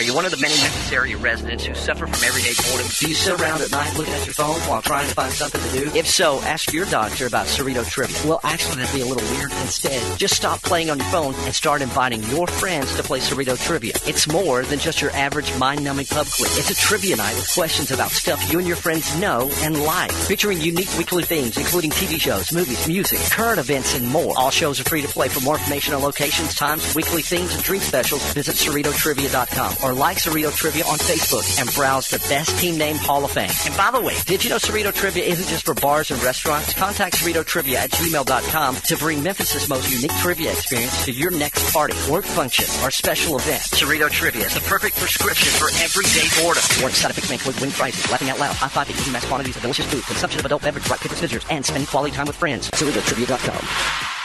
Are you one of the many necessary residents who suffer from everyday boredom? Do you sit around at night looking at your phone while trying to find something to do? If so, ask your doctor about Cerrito Trivia. Well, actually, that'd be a little weird. Instead, Just stop playing on your phone and start inviting your friends to play Cerrito Trivia. It's more than just your average mind-numbing pub quiz. It's a trivia night with questions about stuff you and your friends know and like, featuring unique weekly themes, including TV shows, movies, music, current events, and more. All shows are free to play. For more information on locations, times, weekly themes, and drink specials, visit CerritoTrivia.com or like Cerrito Trivia on Facebook and browse the best team name Hall of Fame. And by the way, did you know Cerrito Trivia isn't just for bars and restaurants? Contact CerritoTrivia at gmail.com to bring Memphis's most unique trivia experience to your next party, work function, or special event. Cerrito Trivia is the perfect prescription for everyday boredom. Warning side effects may include wing prizes, laughing out loud, high five, eating mass quantities of delicious food, consumption of adult beverage, rock, paper, scissors, and spending quality time with friends. CerritoTrivia.com.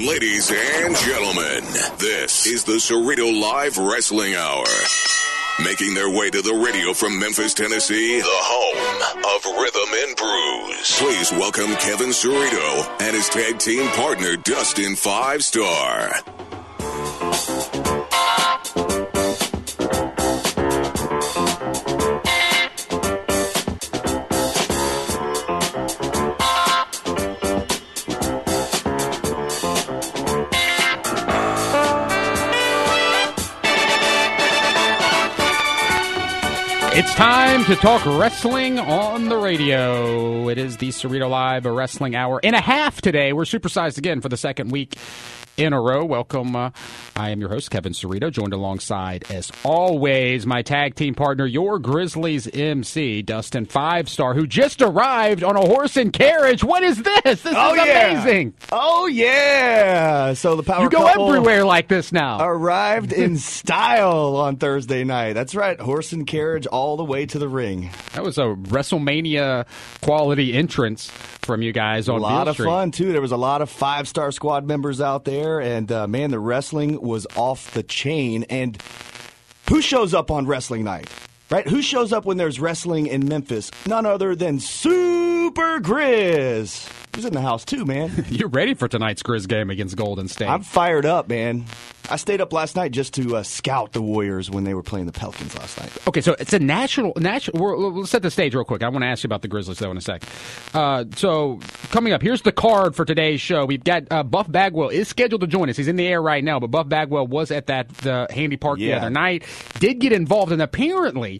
Ladies and gentlemen, this is the Cerrito Live Wrestling Hour. Making their way to the radio from Memphis, Tennessee, the home of rhythm and brews. Please welcome Kevin Cerrito and his tag team partner, Dustin Five Starr. It's time to talk wrestling on the radio. It is the Cerrito Live Wrestling Hour and a half today. We're supersized again for the second week in a row. Welcome. Uh, I am your host, Kevin Cerrito, joined alongside, as always, my tag team partner, your Grizzlies MC, Dustin Five Starr, who just arrived on a horse and carriage. What is this? This Oh, is yeah. amazing. Oh yeah! So the power You go everywhere like this now. Arrived in style on Thursday night. That's right, horse and carriage all the way to the ring. That was a WrestleMania quality entrance from you guys on A lot Beale of Street. fun too. There was a lot of five star squad members out there, and uh, man, the wrestling was off the chain. And who shows up on wrestling night? Right? Who shows up when there's wrestling in Memphis? None other than Super Grizz. He's in the house too, man. You're ready for tonight's Grizz game against Golden State. I'm fired up, man. I stayed up last night just to uh, scout the Warriors when they were playing the Pelicans last night. Okay, so it's a national. national we're, we'll set the stage real quick. I want to ask you about the Grizzlies though in a sec. Uh, so coming up, here's the card for today's show. We've got uh, Buff Bagwell is scheduled to join us. He's in the air right now, but Buff Bagwell was at that the Handy Park the other night. Did get involved, and apparently.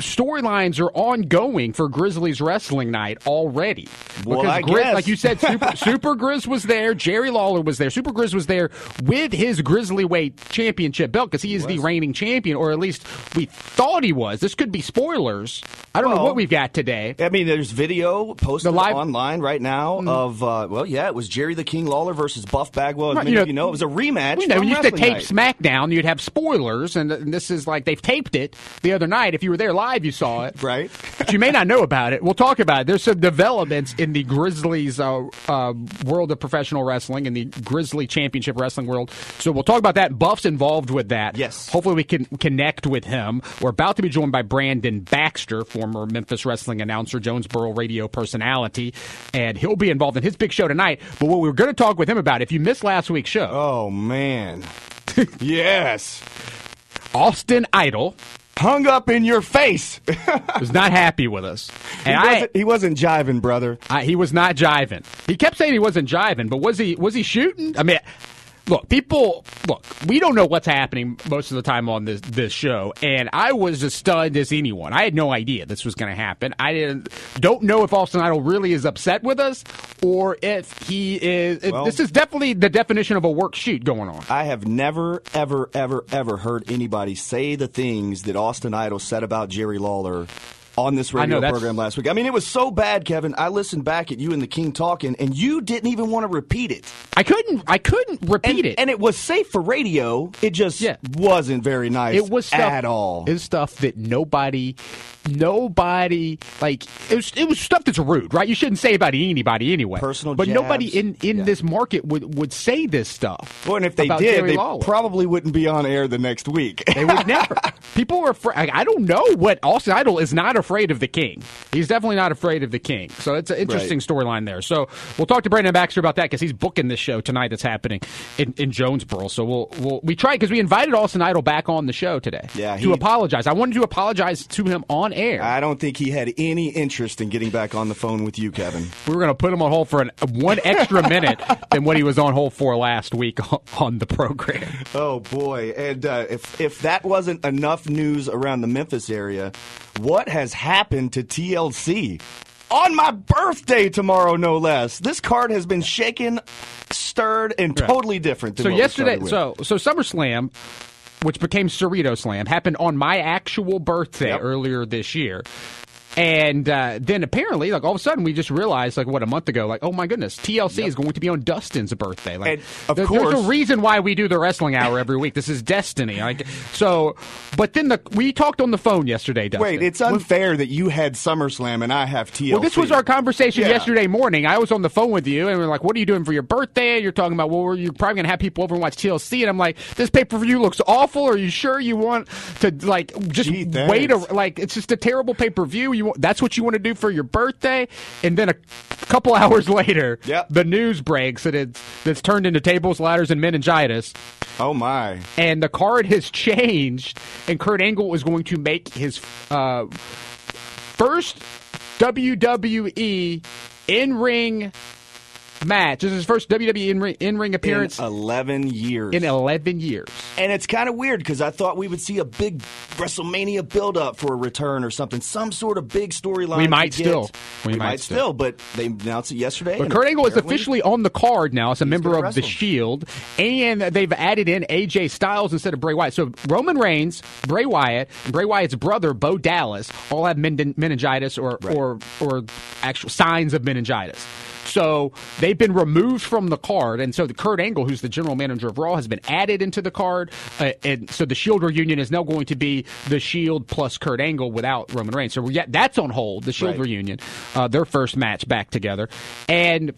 Storylines are ongoing for Grizzlies wrestling night already. Well, because I Grizz, guess. like you said, Super, Super Grizz was there. Jerry Lawler was there. Super Grizz was there with his Grizzlyweight championship belt because he is the reigning champion, or at least we thought he was. This could be spoilers. I don't know what we've got today. I mean, there's video posted The live- online right now of, uh, well, yeah, it was Jerry the King Lawler versus Buff Bagwell. As Right, many you of know- you know, it was a rematch. You know, you used to tape Night. SmackDown, you'd have spoilers, and, and this is like they've taped it the other night. If you were there live, you saw it. Right. but you may not know about it. We'll talk about it. There's some developments in the Grizzlies uh, uh, world of professional wrestling, in the Grizzly Championship Wrestling world. So we'll talk about that. Buff's involved with that. Yes. Hopefully we can connect with him. We're about to be joined by Brandon Baxter, former Memphis wrestling announcer, Jonesboro radio personality, and he'll be involved in his big show tonight. But what we were going to talk with him about, if you missed last week's show, Oh, man. yes. Austin Idol Hung up in your face. was not happy with us. he, And I, wasn't, he wasn't jiving, brother. I, he was not jiving. He kept saying he wasn't jiving, but was he? Was he shooting? I mean, look, people, look, we don't know what's happening most of the time on this this show, and I was as stunned as anyone. I had no idea this was going to happen. I didn't, don't know if Austin Idol really is upset with us, or if he is. Well- this is definitely the definition of a work shoot going on. I have never, ever, ever, ever heard anybody say the things that Austin Idol said about Jerry Lawler on this I know, radio program last week. I mean, it was so bad, Kevin. I listened back at you and the King talking, and you didn't even want to repeat it. I couldn't. I couldn't repeat and, it. And it was safe for radio. It just Yeah. wasn't very nice it was stuff, at all. It was stuff that nobody, nobody like. It was, it was stuff that's rude, right? You shouldn't say about anybody anyway. Personal but nobody in in Yeah. this market would would say this stuff. well, and if they did, Jerry they Lawler. probably wouldn't be on air the next week. They would never. People are afraid. I don't know what Austin Idol is not afraid afraid of the king. He's definitely not afraid of the king. So it's an interesting right. storyline there. So we'll talk to Brandon Baxter about that because he's booking this show tonight that's happening in, in Jonesboro. So we'll, we'll we tried because we invited Austin Idol back on the show today. Yeah, he, to apologize. I wanted to apologize to him on air. I don't think he had any interest in getting back on the phone with you, Kevin. We were going to put him on hold for an, one extra minute than what he was on hold for last week on the program. Oh boy! And uh, if if that wasn't enough news around the Memphis area, what has happened to TLC? On my birthday tomorrow, no less. This card has been shaken, stirred, and totally different. so yesterday, so so SummerSlam which became Cerrito Slam, happened on my actual birthday yep. earlier this year. And uh, then apparently, like all of a sudden, we just realized, like what a month ago, like oh my goodness, TLC yep. is going to be on Dustin's birthday. Like, and of there, course, there's a reason why we do the wrestling hour every week. This is destiny. Like so, but then the we talked on the phone yesterday. Dustin. Wait, it's unfair that you had SummerSlam and I have TLC. Well, this was our conversation yeah. yesterday morning. I was on the phone with you, and we are like, "What are you doing for your birthday?" You're talking about, well, you're probably going to have people over and watch TLC, and I'm like, "This pay per view looks awful. Are you sure you want to like just Gee, wait? A, like it's just a terrible pay per view. You that's what you want to do for your birthday, and then a couple hours later, yep. the news breaks that it's that's turned into tables, ladders, and meningitis. Oh my! And the card has changed, and Kurt Angle is going to make his uh, first WWE in ring match. This is his first WWE in ring, appearance in 11 years. In 11 years. And it's kind of weird because I thought we would see a big WrestleMania build up for a return or something, some sort of big storyline. We might still. We, we might, might still. still. but they announced it yesterday. But Kurt Angle is officially on the card now as a member of the Shield, and they've added in AJ Styles instead of Bray Wyatt. So Roman Reigns, Bray Wyatt, and Bray Wyatt's brother Bo Dallas all have meningitis or right. or or actual signs of meningitis. So they've been removed from the card, and so the Kurt Angle, who's the general manager of Raw, has been added into the card, uh, and so the Shield reunion is now going to be the Shield plus Kurt Angle without Roman Reigns. So yeah, that's on hold. The Shield right. reunion, uh, their first match back together, and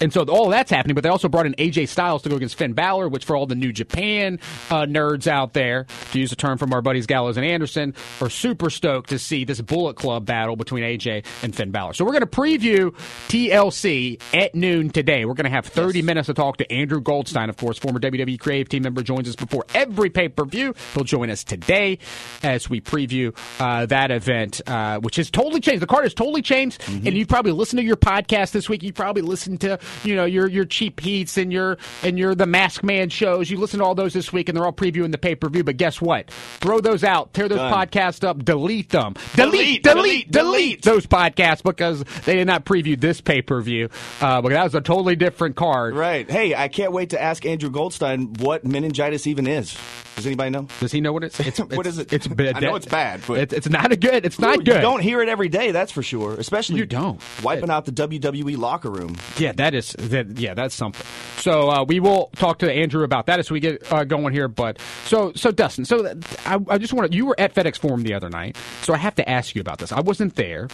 and so all that's happening, but they also brought in AJ Styles to go against Finn Balor, which for all the New Japan uh, nerds out there, to use a term from our buddies Gallows and Anderson, are super stoked to see this Bullet Club battle between AJ and Finn Balor. So we're going to preview TLC at noon today. We're going to have 30 yes. minutes to talk to Andrew Goldstein, of course, former WWE Creative team member, joins us before every pay per view. He'll join us today as we preview uh, that event, uh, which has totally changed. The card has totally changed, mm-hmm. and you probably listened to your podcast this week. You probably listened to you know your your cheap heats and your and your the Mask Man shows. You listen to all those this week, and they're all previewing the pay per view. But guess what? Throw those out. Tear those Done. podcasts up. Delete them. Delete, delete, delete, delete, those podcasts because they did not preview this pay per view. Uh, but that was a totally different card. Right. Hey, I can't wait to ask Andrew Goldstein what meningitis even is. Does anybody know? Does he know what it's? it's what is it? It's bad. I know it's bad, but it's, it's not a good. It's not good. You don't hear it every day, that's for sure. Especially you don't wiping out the WWE locker room. Yeah, that is that. Yeah, that's something. So uh, we will talk to Andrew about that as we get uh, going here. But so so Dustin, so I, I just want to. You were at FedEx Forum the other night, so I have to ask you about this. I wasn't there,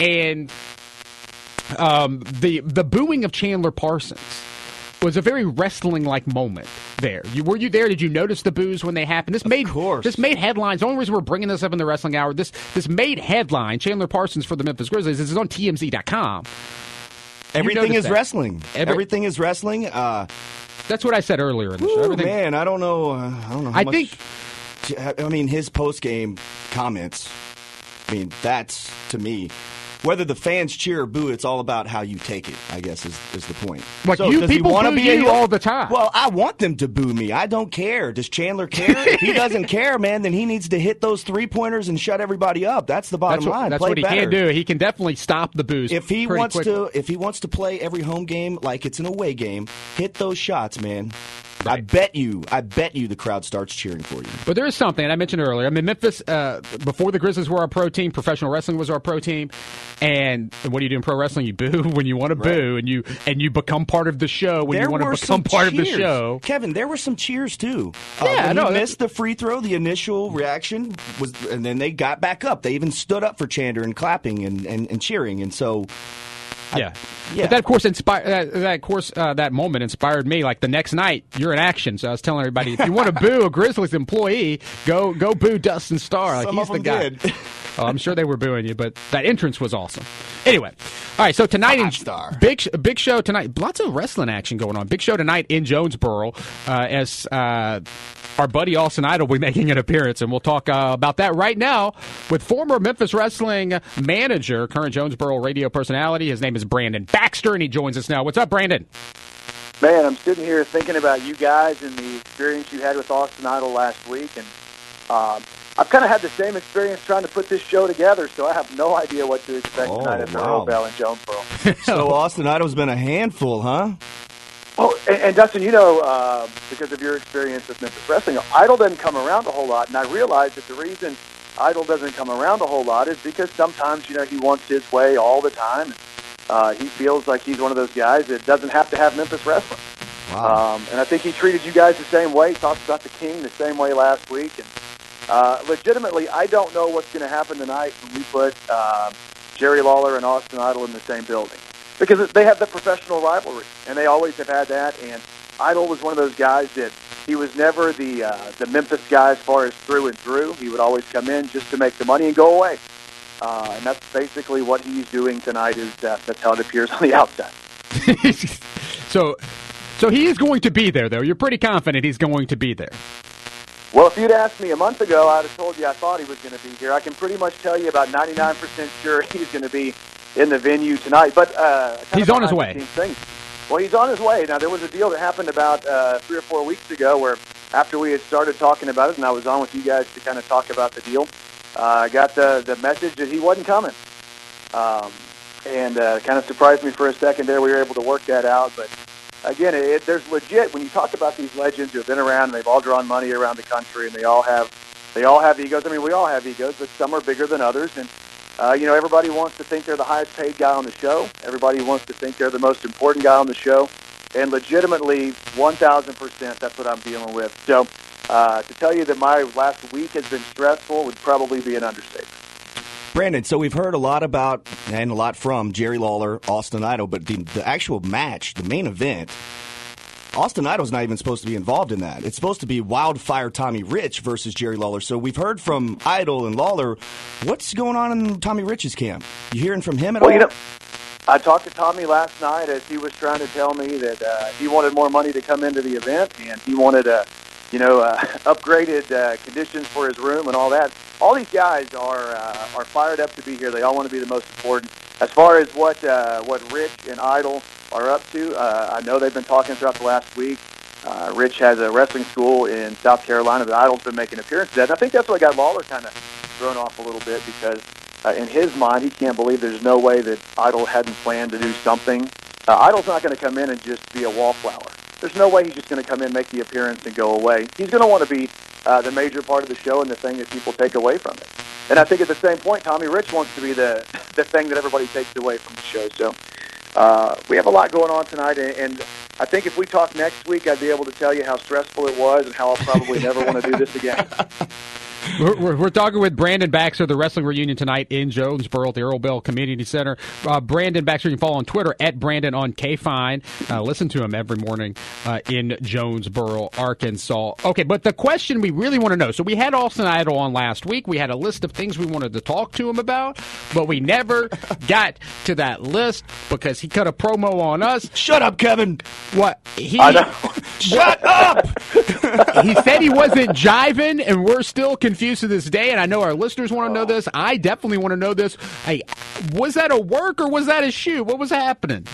and um, the the booing of Chandler Parsons was a very wrestling like moment there. You, were you there? Did you notice the boos when they happened? This made this made headlines. The only reason we're bringing this up in the wrestling hour this this made headline. Chandler Parsons for the Memphis Grizzlies. This is on TMZ.com. Everything is that. wrestling. Every, Everything is wrestling. Uh, that's what I said earlier in the show. Everything, man, I don't know. Uh, I don't know. I much, think. I mean, his post game comments. I mean, that's to me whether the fans cheer or boo, it's all about how you take it. I guess is, is the point. Like so, you people boo be you all the time. Well, I want them to boo me. I don't care. Does Chandler care? if he doesn't care, man, then he needs to hit those three pointers and shut everybody up. That's the bottom that's what, line. That's play what he better. can do. He can definitely stop the boos. If he wants quickly. to, if he wants to play every home game like it's an away game, hit those shots, man. Right. I bet you, I bet you, the crowd starts cheering for you. But there is something I mentioned earlier. I mean, Memphis uh, before the Grizzlies were our pro team, professional wrestling was our pro team, and what do you do in pro wrestling? You boo when you want to right. boo, and you and you become part of the show when there you want to become part cheers. of the show. Kevin, there were some cheers too. Uh, yeah, no, missed the free throw. The initial reaction was, and then they got back up. They even stood up for Chandler and clapping and, and, and cheering, and so yeah, yeah. But that course inspired that, that course uh, that moment inspired me. Like the next night, you're in action. So I was telling everybody, if you want to boo a Grizzlies employee, go go boo Dustin Starr. Like Some he's the guy. Oh, I'm sure they were booing you, but that entrance was awesome. Anyway, all right. So tonight in star. big big show tonight. Lots of wrestling action going on. Big show tonight in Jonesboro uh, as. Uh, our buddy Austin Idol will be making an appearance, and we'll talk uh, about that right now with former Memphis Wrestling manager, current Jonesboro radio personality. His name is Brandon Baxter, and he joins us now. What's up, Brandon? Man, I'm sitting here thinking about you guys and the experience you had with Austin Idol last week, and um, I've kind of had the same experience trying to put this show together, so I have no idea what to expect Oh, tonight at the wow. Earl Bell in Jonesboro. So Austin Idol's been a handful, huh? Oh, and, and Dustin, you know, uh, because of your experience with Memphis Wrestling, Idol doesn't come around a whole lot, and I realize that the reason Idol doesn't come around a whole lot is because sometimes, you know, he wants his way all the time. Uh, he feels like he's one of those guys that doesn't have to have Memphis Wrestling. Wow. Um, and I think he treated you guys the same way. He talked about the King the same way last week. And uh, legitimately, I don't know what's going to happen tonight when we put um, Jerry Lawler and Austin Idol in the same building because they have the professional rivalry, and they always have had that. And Idol was one of those guys that he was never the uh, the Memphis guy as far as through and through. He would always come in just to make the money and go away. Uh, and that's basically what he's doing tonight. Is that that's how it appears on the outside. so, so he is going to be there, though. You're pretty confident he's going to be there. Well, if you'd asked me a month ago, I'd have told you I thought he was going to be here. I can pretty much tell you about 99% sure he's going to be in the venue tonight. But uh, He's on his way. Thing. Well, he's on his way. Now, there was a deal that happened about uh, three or four weeks ago where after we had started talking about it, and I was on with you guys to kind of talk about the deal, uh, I got the, the message that he wasn't coming. Um, and uh, kind of surprised me for a second there. We were able to work that out. But again, it, it, there's legit when you talk about these legends who have been around and they've all drawn money around the country and they all have they all have egos. I mean, we all have egos, but some are bigger than others. And uh, you know, everybody wants to think they're the highest paid guy on the show. Everybody wants to think they're the most important guy on the show. And legitimately, 1,000%, that's what I'm dealing with. So uh, to tell you that my last week has been stressful would probably be an understatement. Brandon, so we've heard a lot about and a lot from Jerry Lawler, Austin Idol, but the, the actual match, the main event, Austin Idol's not even supposed to be involved in that. It's supposed to be Wildfire Tommy Rich versus Jerry Lawler. So we've heard from Idol and Lawler. What's going on in Tommy Rich's camp? You hearing from him at Well, all? you know, I talked to Tommy last night as he was trying to tell me that uh, he wanted more money to come into the event and he wanted uh, you know, uh, upgraded uh, conditions for his room and all that. All these guys are uh, are fired up to be here. They all want to be the most important. As far as what uh, what Rich and Idol are up to, uh, I know they've been talking throughout the last week. Uh, Rich has a wrestling school in South Carolina that Idol's been making appearances at. And I think that's what got Lawler kind of thrown off a little bit because uh, in his mind, he can't believe there's no way that Idol hadn't planned to do something. Uh, Idol's not going to come in and just be a wallflower. There's no way he's just going to come in, make the appearance, and go away. He's going to want to be uh, the major part of the show and the thing that people take away from it. And I think at the same point, Tommy Rich wants to be the the thing that everybody takes away from the show. So uh, we have a lot going on tonight, and, and I think if we talk next week, I'd be able to tell you how stressful it was and how I'll probably never want to do this again. We're, we're, we're talking with Brandon Baxter, the wrestling reunion tonight in Jonesboro at the Earl Bell Community Center. Uh, Brandon Baxter, you can follow on Twitter at Brandon on KFIN. Uh, listen to him every morning uh, in Jonesboro, Arkansas. Okay, but the question we really want to know so we had Austin Idol on last week. We had a list of things we wanted to talk to him about, but we never got to that list because he cut a promo on us. Shut up, Kevin. What? He, I. Shut up. he said he wasn't jiving, and we're still confused to this day. And I know our listeners want to know this. I definitely want to know this. Hey, was that a work or was that a shoot? What was happening?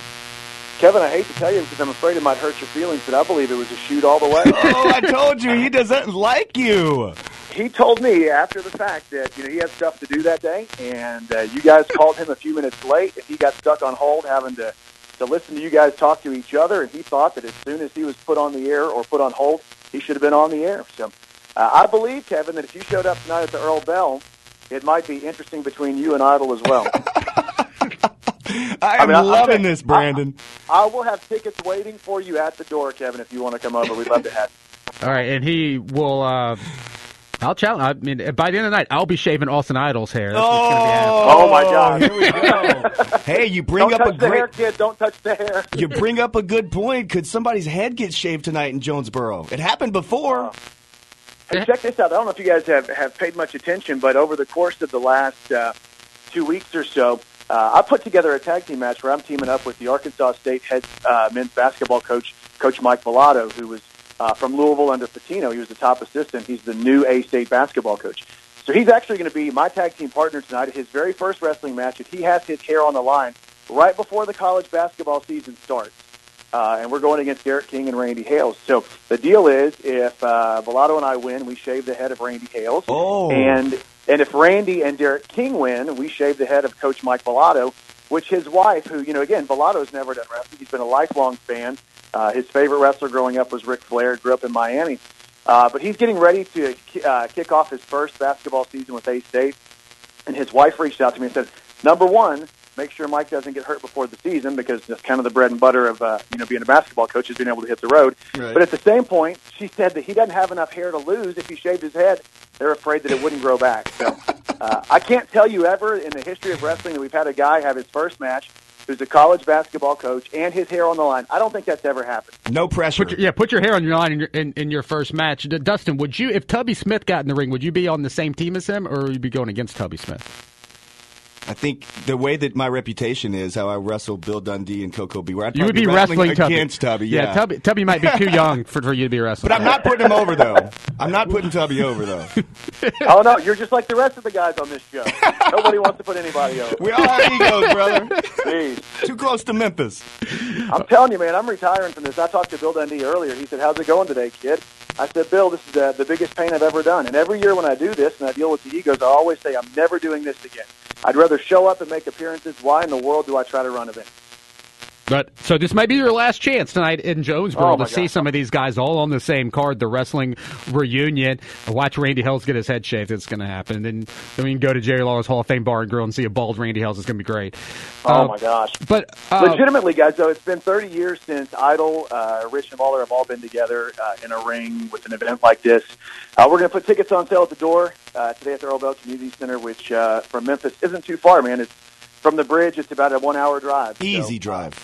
Kevin, I hate to tell you because I'm afraid it might hurt your feelings, but I believe it was a shoot all the way. oh, I told you he doesn't like you. he told me after the fact that you know he had stuff to do that day, and uh, you guys called him a few minutes late, and he got stuck on hold having to to listen to you guys talk to each other, and he thought that as soon as he was put on the air or put on hold, he should have been on the air. So uh, I believe, Kevin, that if you showed up tonight at the Earl Bell, it might be interesting between you and Idol as well. I am mean, I- I'm loving saying- this, Brandon. I will have tickets waiting for you at the door, Kevin, if you want to come over. We'd love to have you. All right, and he will. Uh, I'll challenge. I mean, by the end of the night, I'll be shaving Austin Idol's hair. That's what's gonna be. Oh, my God. Here we go. hey, you bring Don't up a touch the hair, great. kid. Don't touch the hair. You bring up a good point. Could somebody's head get shaved tonight in Jonesboro? It happened before. Hey, check this out. I don't know if you guys have, have paid much attention, but over the course of the last uh, two weeks or so, uh, I put together a tag team match where I'm teaming up with the Arkansas State head uh, men's basketball coach, Coach Mike Balado, who was uh, from Louisville under Pitino. He was the top assistant. He's the new A State basketball coach. So he's actually going to be my tag team partner tonight at his very first wrestling match, and he has his hair on the line right before the college basketball season starts. Uh, and we're going against Derek King and Randy Hales. So the deal is, if uh, Balado and I win, we shave the head of Randy Hales. Oh. And and if Randy and Derek King win, we shave the head of Coach Mike Balado, which his wife, who you know, again, Balado's never done wrestling. He's been a lifelong fan. Uh, his favorite wrestler growing up was Ric Flair. Grew up in Miami, uh, but he's getting ready to uh, kick off his first basketball season with A State. And his wife reached out to me and said, "Number one, make sure Mike doesn't get hurt before the season because that's kind of the bread and butter of uh, you know being a basketball coach is being able to hit the road. Right. But at the same point, she said that he doesn't have enough hair to lose if he shaved his head. They're afraid that it wouldn't grow back. So uh, I can't tell you ever in the history of wrestling that we've had a guy have his first match who's a college basketball coach and his hair on the line. I don't think that's ever happened. No pressure. Put your, yeah, put your hair on your line in your, in, in your first match. D- Dustin, would you, if Tubby Smith got in the ring, would you be on the same team as him, or would you be going against Tubby Smith? I think the way that my reputation is, how I wrestle Bill Dundee and Koko B. I'd You would probably be wrestling, Tubby. against Tubby. Yeah, Tubby, Tubby might be too young for, for you to be wrestling. But I'm not putting him over though. I'm not putting Tubby over though. oh no, you're just like the rest of the guys on this show. Nobody wants to put anybody over. We all have egos, brother. Jeez. Too close to Memphis. I'm telling you, man, I'm retiring from this. I talked to Bill Dundee earlier. He said, "How's it going today, kid?" I said, "Bill, this is the, the biggest pain I've ever done." And every year when I do this and I deal with the egos, I always say, "I'm never doing this again." I'd rather show up and make appearances. Why in the world do I try to run events? But so this might be your last chance tonight in Jonesboro Oh, my to see God. some of these guys all on the same card, the wrestling reunion. Watch Randy Hales get his head shaved. It's going to happen. Then then we can go to Jerry Lawler's Hall of Fame Bar and Grill and see a bald Randy Hales. It's going to be great. Oh Uh, my gosh! But uh, Legitimately, guys, though, it's been 30 years since Idol, uh, Rich and Lawler have all been together uh, in a ring with an event like this. Uh, we're going to put tickets on sale at the door uh, today at the Earl Bell Community Center, which uh, from Memphis isn't too far, man. It's from the bridge. It's about a one-hour drive. So, Easy drive.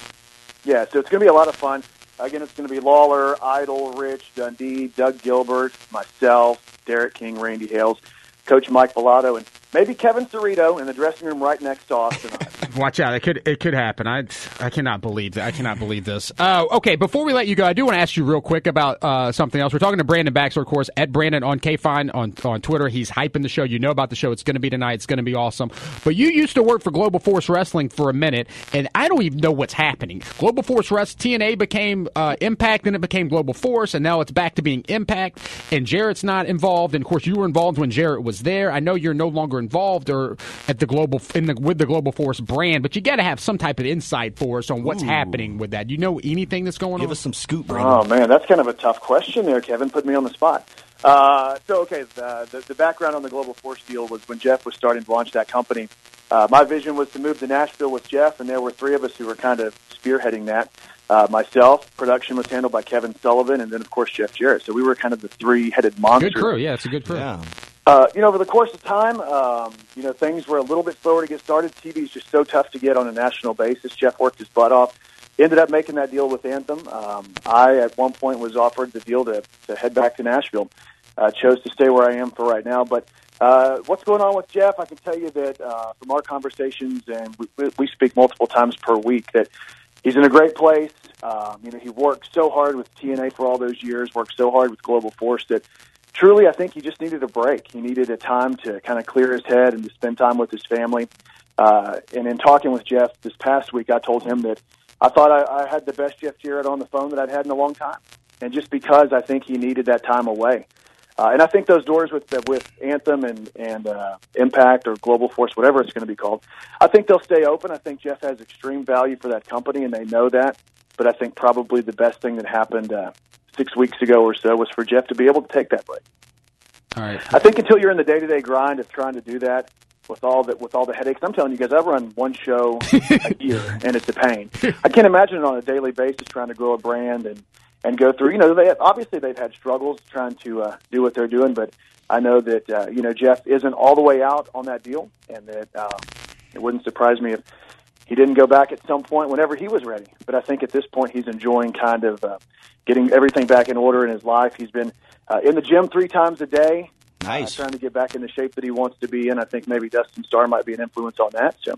Yeah, so it's going to be a lot of fun. Again, it's going to be Lawler, Idol, Rich, Dundee, Doug Gilbert, myself, Derek King, Randy Hales, Coach Mike Balado, and maybe Kevin Cerrito in the dressing room right next to us tonight. Watch out! It could it could happen. I I cannot believe that. I cannot believe this. Uh, okay, before we let you go, I do want to ask you real quick about uh, something else. We're talking to Brandon Baxter, of course, at Brandon on KFIN on on Twitter. He's hyping the show. You know about the show. It's going to be tonight. It's going to be awesome. But you used to work for Global Force Wrestling for a minute, and I don't even know what's happening. Global Force Wrestling TNA became uh, Impact, then it became Global Force, and now it's back to being Impact. And Jarrett's not involved. And of course, you were involved when Jarrett was there. I know you're no longer involved or at the global in the with the Global Force brand, but you got to have some type of insight for us on what's happening with that. You know anything that's going Give on? Give us some scoop, Brandon. Oh man, that's kind of a tough question there, Kevin. Put me on the spot. Uh, so okay, the, the the background on the Global Force deal was when Jeff was starting to launch that company. Uh, my vision was to move to Nashville with Jeff, and there were three of us who were kind of spearheading that. Uh, myself, production was handled by Kevin Sullivan, and then of course Jeff Jarrett. So we were kind of the three-headed monster. Good crew, yeah, it's a good crew. Yeah. Uh, you know, over the course of time, um, you know, things were a little bit slower to get started. TV is just so tough to get on a national basis. Jeff worked his butt off. Ended up making that deal with Anthem. Um, I, at one point, was offered the deal to, to head back to Nashville. Uh, chose to stay where I am for right now. But uh, what's going on with Jeff? I can tell you that uh, from our conversations, and we, we speak multiple times per week, that he's in a great place. Um, you know, he worked so hard with TNA for all those years, worked so hard with Global Force that truly, I think he just needed a break. He needed a time to kind of clear his head and to spend time with his family. Uh, and in talking with Jeff this past week, I told him that I thought I, I had the best Jeff Jarrett on the phone that I'd had in a long time. And just because I think he needed that time away. Uh, and I think those doors with with Anthem and and uh, Impact or Global Force, whatever it's going to be called, I think they'll stay open. I think Jeff has extreme value for that company, and they know that. But I think probably the best thing that happened uh, six weeks ago or so was for Jeff to be able to take that break. All right. I think until you're in the day to day grind of trying to do that with all the with all the headaches, I'm telling you guys, I run one show a year, and it's a pain. I can't imagine it on a daily basis trying to grow a brand and and go through. You know, they obviously they've had struggles trying to uh, do what they're doing, but I know that uh, you know Jeff isn't all the way out on that deal, and that um, it wouldn't surprise me if he didn't go back at some point whenever he was ready. But I think at this point he's enjoying kind of uh, getting everything back in order in his life. He's been uh, in the gym three times a day. Nice. Uh, trying to get back in the shape that he wants to be in. I think maybe Dustin Starr might be an influence on that. So,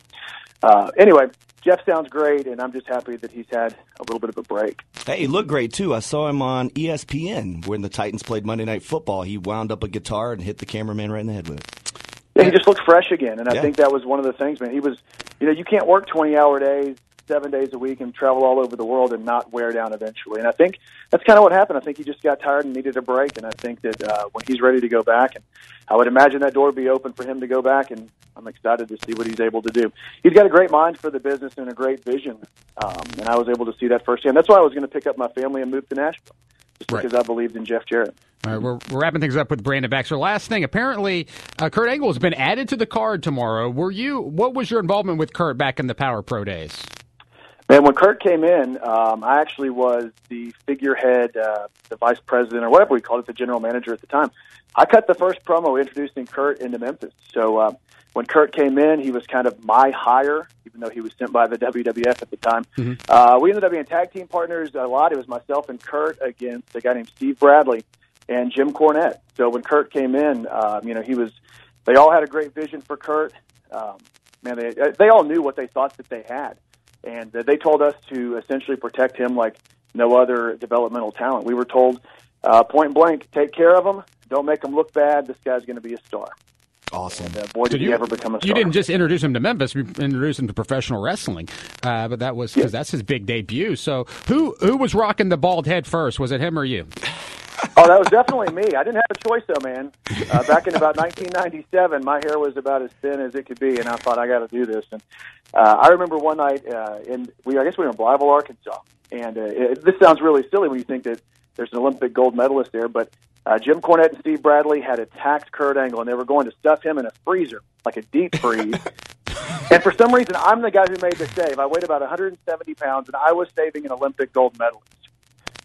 uh, anyway, Jeff sounds great, and I'm just happy that he's had a little bit of a break. Hey, he looked great too. I saw him on ESPN when the Titans played Monday Night Football. He wound up a guitar and hit the cameraman right in the head with it. Yeah, he just looked fresh again, and I Yeah. think that was one of the things, man. He was, you know, you can't work 20 hour days, seven days a week, and travel all over the world and not wear down eventually. And I think that's kind of what happened. I think he just got tired and needed a break, and I think that uh, when he's ready to go back, and I would imagine that door would be open for him to go back, and I'm excited to see what he's able to do. He's got a great mind for the business and a great vision, um, and I was able to see that firsthand. That's why I was going to pick up my family and move to Nashville, just Right. because I believed in Jeff Jarrett. All right, we're, we're wrapping things up with Brandon Baxter. Last thing, apparently, uh, Kurt Angle has been added to the card tomorrow. Were you? What was your involvement with Kurt back in the Power Pro days? Man, when Kurt came in, um, I actually was the figurehead, uh, the vice president, or whatever we called it, the general manager at the time. I cut the first promo introducing Kurt into Memphis. So uh, when Kurt came in, he was kind of my hire, even though he was sent by the WWF at the time. Uh, we ended up being tag team partners a lot. It was myself and Kurt against a guy named Steve Bradley and Jim Cornette. So when Kurt came in, um, you know, he was. They all had a great vision for Kurt. Um, man, they they all knew what they thought that they had and they told us to essentially protect him like no other developmental talent. We were told uh, point blank, take care of him, don't make him look bad. This guy's going to be a star. Awesome. And uh, boy, did he ever become a star! You didn't just introduce him to Memphis; you introduced him to professional wrestling. Uh, but that was because that's his big debut. So, who who was rocking the bald head first? Was it him or you? oh, that was definitely me. I didn't have a choice though, man. Uh, back in about 1997, my hair was about as thin as it could be, and I thought I got to do this. And uh, I remember one night, uh, in we I guess we were in Blytheville, Arkansas, and uh, it, this sounds really silly when you think that there's an Olympic gold medalist there, but uh, Jim Cornette and Steve Bradley had attacked Kurt Angle, and they were going to stuff him in a freezer, like a deep freeze. and for some reason, I'm the guy who made the save. I weighed about 170 pounds, and I was saving an Olympic gold medalist.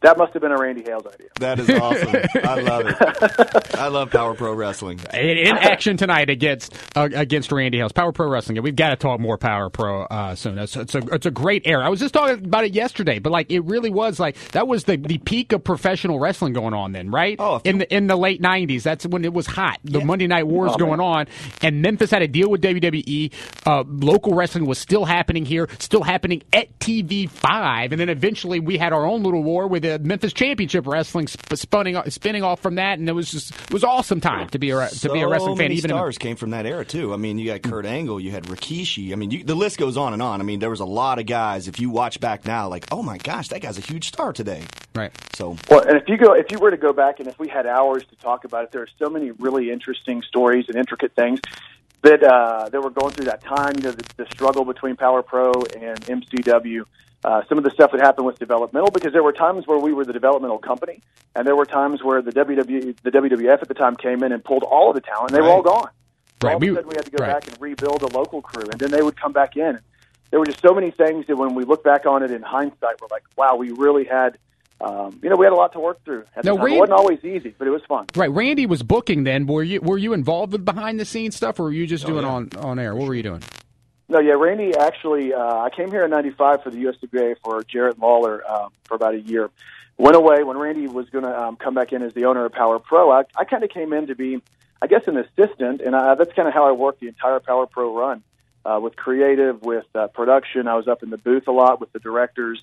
That must have been a Randy Hales idea. That is awesome. I love it. I love Power Pro Wrestling. In, in action tonight against uh, against Randy Hales, Power Pro Wrestling. We've got to talk more Power Pro uh, soon. It's, it's a it's a great era. I was just talking about it yesterday, but like it really was like that was the, the peak of professional wrestling going on then, right? Oh, in the in the late '90s, that's when it was hot. The Monday Night Wars Oh, going on, and Memphis had a deal with WWE. Uh, local wrestling was still happening here, still happening at TV five, and then eventually we had our own little war with the Memphis Championship Wrestling sp- spinning spinning off from that, and it was just it was awesome time to be a to be a wrestling fan. many Even in- stars came from that era too. I mean, you got Kurt Angle, you had Rikishi. I mean, you, the list goes on and on. I mean, there was a lot of guys. If you watch back now, like, oh my gosh, that guy's a huge star today. right. So Well, and if you go, if you were to go back, and if we had hours to talk about it, there are so many really interesting stories and intricate things that uh, that were going through that time. You know, the, the struggle between Power Pro and MCW. Uh, some of the stuff that happened with developmental, because there were times where we were the developmental company, and there were times where the WWE, the WWF at the time came in and pulled all of the talent, and they were all gone. Right, all we- of a sudden, we had to go right. back and rebuild a local crew, and then they would come back in. There were just so many things that when we look back on it in hindsight, we're like, wow, we really had, um, you know, we had a lot to work through. At the time. Reed- it wasn't always easy, but it was fun. Right, Randy was booking then. Were you were you involved with behind the scenes stuff, or were you just doing yeah. on on air? What were you doing? No, yeah, Randy actually, uh, I came here in '95 for the USWA for Jarrett Lawler um, for about a year. Went away when Randy was going to um, come back in as the owner of Power Pro. I, I kind of came in to be, I guess, an assistant, and I, that's kind of how I worked the entire Power Pro run uh, with creative, with uh, production. I was up in the booth a lot with the directors,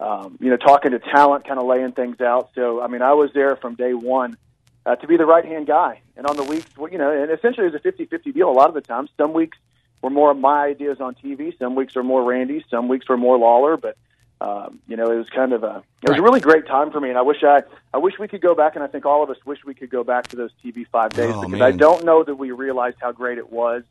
um, you know, talking to talent, kind of laying things out. So, I mean, I was there from day one uh, to be the right hand guy. And on the weeks, you know, and essentially it was a 50 50 deal a lot of the time. Some weeks were more of my ideas on TV, some weeks were more Randy's, some weeks were more Lawler, but. Um, you know, it was kind of a it was Right. a really great time for me, and I wish I I wish we could go back, and I think all of us wish we could go back to those TV five days Oh, because man. I don't know that we realized how great it was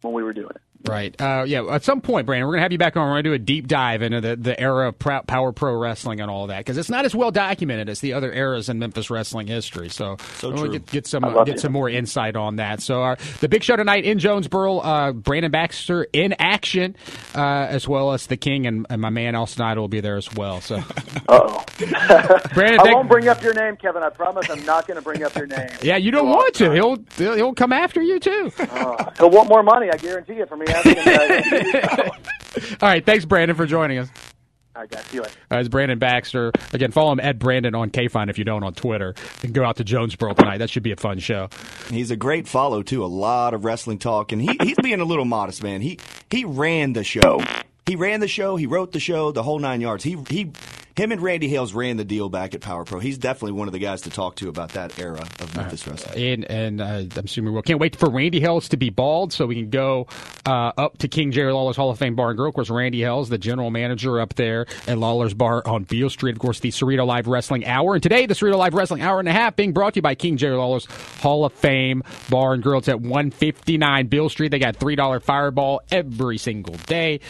when we were doing it. Right. Uh, yeah. At some point, Brandon, we're gonna have you back on. We're gonna do a deep dive into the, the era of pro- Power Pro wrestling and all that because it's not as well documented as the other eras in Memphis wrestling history. So, So true. get, get some uh, get it. some more insight on that. So, our, the big show tonight in Jonesboro, uh, Brandon Baxter in action, uh, as well as the King and, and my man Al Snyder will be there as well. So, Uh oh. Brandon, I thank- won't bring up your name, Kevin. I promise I'm not going to bring up your name. yeah, you don't want to. He'll he'll he'll come after you too. Uh, he'll want more money. I guarantee it for me asking him. that. All right, thanks, Brandon, for joining us. All right, guys. See you later. Uh, it's Brandon Baxter. Again, follow him at Brandon on KFIN if you don't on Twitter. And go out to Jonesboro tonight. That should be a fun show. He's a great follow too. A lot of wrestling talk, and he, he's being a little modest, man. He he ran the show. He ran the show. He wrote the show. The whole nine yards. He he him and Randy Hales ran the deal back at Power Pro. He's definitely one of the guys to talk to about that era of Memphis wrestling. And, and uh, I'm assuming we can't wait for Randy Hales to be bald so we can go uh, up to King Jerry Lawler's Hall of Fame Bar and Grill. Of course, Randy Hales, the general manager up there at Lawler's Bar on Beale Street. Of course, the Cerrito Live Wrestling Hour. And today, the Cerrito Live Wrestling Hour and a half being brought to you by King Jerry Lawler's Hall of Fame Bar and Grill. It's at 159 Beale Street. They got $3 Fireball every single day.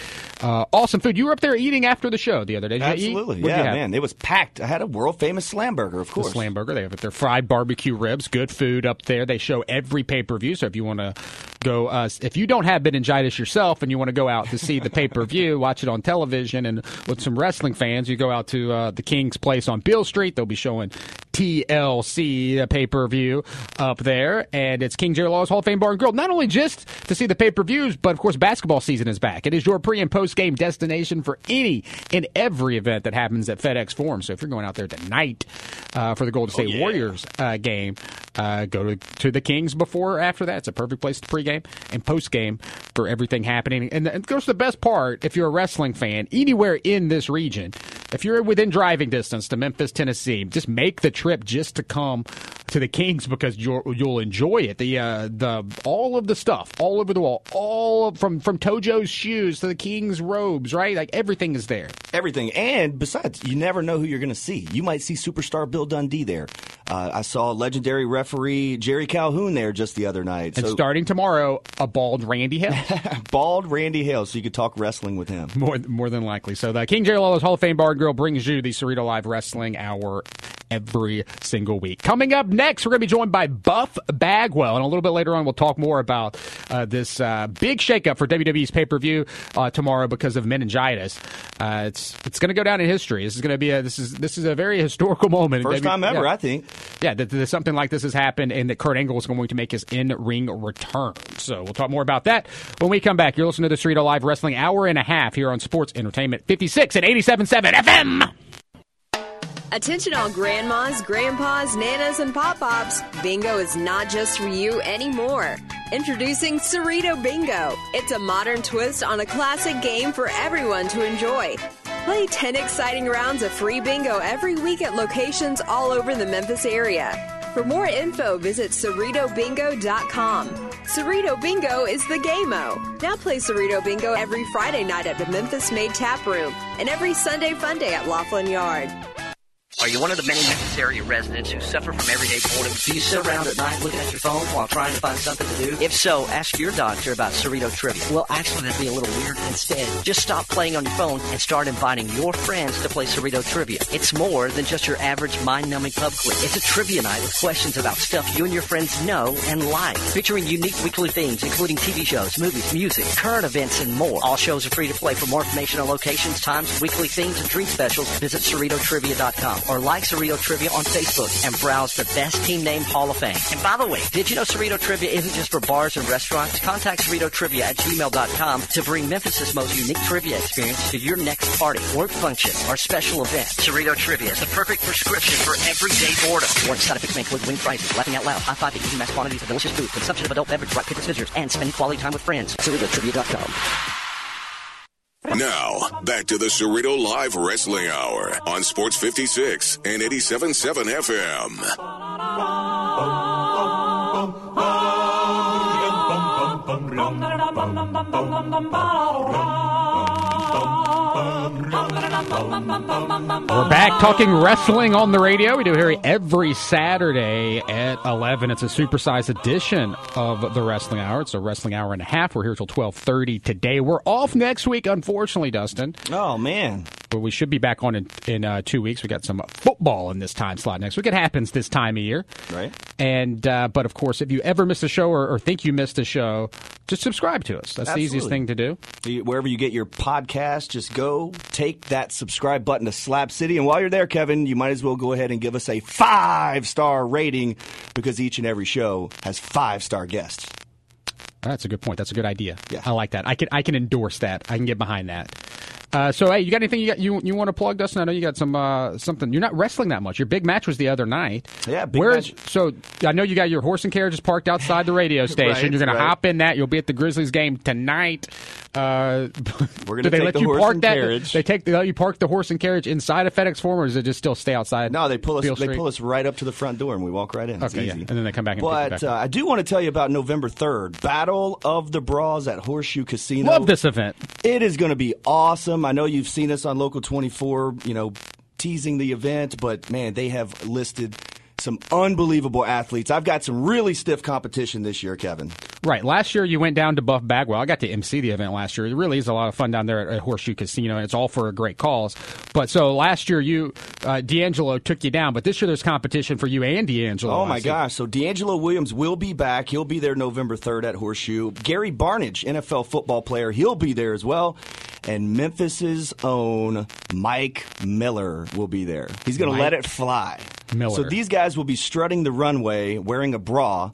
Uh, awesome food. You were up there eating after the show the other day. Did? Absolutely, What'd yeah, man. It was packed. I had a world famous slam burger, of course. the. Slam Burger. They have it. Their fried barbecue ribs, good food up there. They show every pay per view. So if you want to go, uh, if you don't have meningitis yourself and you want to go out to see the pay per view, watch it on television, and with some wrestling fans, you go out to uh, the King's Place on Beale Street. They'll be showing TLC pay per view up there, and it's King Jerry Lawler's Hall of Fame Bar and Grill. Not only just to see the pay per views, but of course basketball season is back. It is your pre and post game destination for any and every event that happens at FedEx Forum. So if you're going out there tonight uh, for the Golden State Warriors uh, game, uh, go to, to the Kings before or after that. It's a perfect place to pregame and postgame for everything happening. And, and of course, the best part, if you're a wrestling fan, anywhere in this region, if you're within driving distance to Memphis, Tennessee, just make the trip just to come to the Kings because you'll you'll enjoy it. The uh, the all of the stuff all over the wall, all of, from from Tojo's shoes to the King's robes, right? Like everything is there. Everything. And besides, you never know who you're going to see. You might see superstar Bill Dundee there. Uh, I saw legendary referee Jerry Calhoun there just the other night. And So starting tomorrow, a bald Randy Hales. bald Randy Hales, so you could talk wrestling with him. More, more than likely. So the King Jerry Lawler's Hall of Fame Bar and Grill brings you the Cerrito Live Wrestling Hour every single week. Coming up next, we're going to be joined by Buff Bagwell, and a little bit later on, we'll talk more about uh, this uh, big shakeup for WWE's pay per view uh, tomorrow because of meningitis. Uh, it's it's going to go down in history. This is going to be a this is this is a very historical moment. First time ever, Yeah. I think. Yeah, that, that something like this has happened, and that Kurt Angle is going to make his in-ring return. So we'll talk more about that when we come back. You're listening to the Cerrito Live Wrestling Hour and a half here on Sports Entertainment 56 and 87.7 FM. Attention all grandmas, grandpas, nanas, and pop-pops. Bingo is not just for you anymore. Introducing Cerrito Bingo. It's a modern twist on a classic game for everyone to enjoy. Play 10 exciting rounds of free bingo every week at locations all over the Memphis area. For more info, visit CerritoBingo.com. Cerrito Bingo is the game-o. Now play Cerrito Bingo every Friday night at the Memphis Made Tap Room and every Sunday fun day at Loflin Yard. Are you one of the many area residents who suffer from everyday boredom? Do you sit around at night looking at your phone while trying to find something to do? If so, ask your doctor about Cerrito Trivia. Well, actually, that'd be a little weird. Instead, just stop playing on your phone and start inviting your friends to play Cerrito Trivia. It's more than just your average mind-numbing pub quiz. It's a trivia night with questions about stuff you and your friends know and like, featuring unique weekly themes, including TV shows, movies, music, current events, and more. All shows are free to play. For more information on locations, times, weekly themes, and drink specials, visit CerritoTrivia.com or like Cerrito Trivia on Facebook and browse the best team name Hall of Fame. And by the way, did you know Cerrito Trivia isn't just for bars and restaurants? Contact Cerrito Trivia at gmail.com to bring Memphis's most unique trivia experience to your next party, work function, or special event. Cerrito Trivia is the perfect prescription for everyday boredom. Warning side effects may include wing prices, laughing out loud, high five, eating mass quantities of delicious food, consumption of adult beverage, right paper, scissors, and spending quality time with friends. CerritoTrivia.com. Now, back to the Cerrito Live Wrestling Hour on Sports 56 and 87.7 FM. We're back talking wrestling on the radio. We do here every Saturday at 11. It's a supersized edition of the Wrestling Hour. It's a Wrestling Hour and a half. We're here till 1230 today. We're off next week, unfortunately, Dustin. Oh, man. But we should be back on in, in uh, two weeks. We got some football in this time slot next week. It happens this time of year. Right. And uh, But, of course, if you ever miss a show or, or think you missed a show, just subscribe to us. That's the easiest thing to do. You- Wherever you get your podcast, just go take that subscribe button to Slab City. And while you're there, Kevin, you might as well go ahead and give us a five star rating because each and every show has five star guests. That's a good point. That's a good idea. Yeah. I like that. I can I can endorse that. I can get behind that. Uh, so hey, you got anything you got you you want to plug, Dustin? I know you got some uh, something. You're not wrestling that much. Your big match was the other night. Yeah, big Where's match. so I know you got your horse and carriages parked outside the radio station. Right, You're going right. to hop in that. You'll be at the Grizzlies game tonight. Uh, We're do they take let the you horse park and that? carriage. They take they let you park the horse and carriage inside of FedEx Forum, or does it just still stay outside? No, they pull us. Beale They Street? pull us right up to the front door, and we walk right in. It's Okay, yeah. easy. And then they come back and But back uh. I do want to tell you about November third, Battle of the Bras at Horseshoe Casino. Love this event. It is going to be awesome. I know you've seen us on Local 24, you know, teasing the event, but man, they have listed some unbelievable athletes. I've got some really stiff competition this year, Kevin. Right. Last year you went down to Buff Bagwell. I got to MC the event last year. It really is a lot of fun down there at, at Horseshoe Casino, and it's all for a great cause. But so last year you, uh, DeAngelo took you down, but this year there's competition for you and DeAngelo. Oh my gosh! So DeAngelo Williams will be back. He'll be there November third at Horseshoe. Gary Barnidge, NFL football player, he'll be there as well. And Memphis's own Mike Miller will be there. He's going to let it fly. Miller. So these guys will be strutting the runway wearing a bra.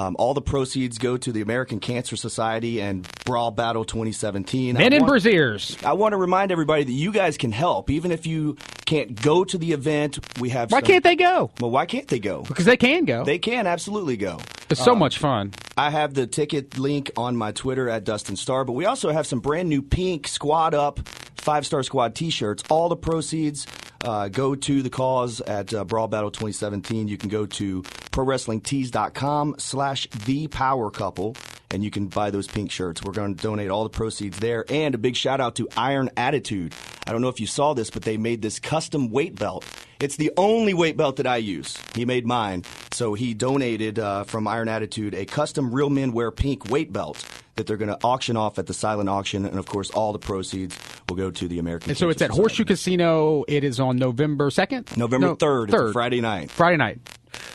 Um, all the proceeds go to the American Cancer Society and Bra Battle 2017. Men I in want- brassieres. I want to remind everybody that you guys can help, even if you can't go to the event. We have. Why some- can't they go? Well, why can't they go? Because they can go. They can absolutely go. it's so much fun. I have the ticket link on my Twitter at Dustin Starr, but we also have some brand new pink Squad Up Five Starr Squad T-shirts. All the proceeds uh, go to the cause at uh, Bra Battle 2017. You can go to ProWrestlingTees.com slash The Power Couple, and you can buy those pink shirts. We're going to donate all the proceeds there. And a big shout out to Iron Attitude. I don't know if you saw this, but they made this custom weight belt. It's the only weight belt that I use. He made mine. So he donated uh, from Iron Attitude a custom Real Men Wear Pink weight belt that they're going to auction off at the silent auction. And of course, all the proceeds will go to the American And so it's at Horseshoe Casino. It is on November 2nd? November No, 3rd. It's a 3rd. Friday night. Friday night.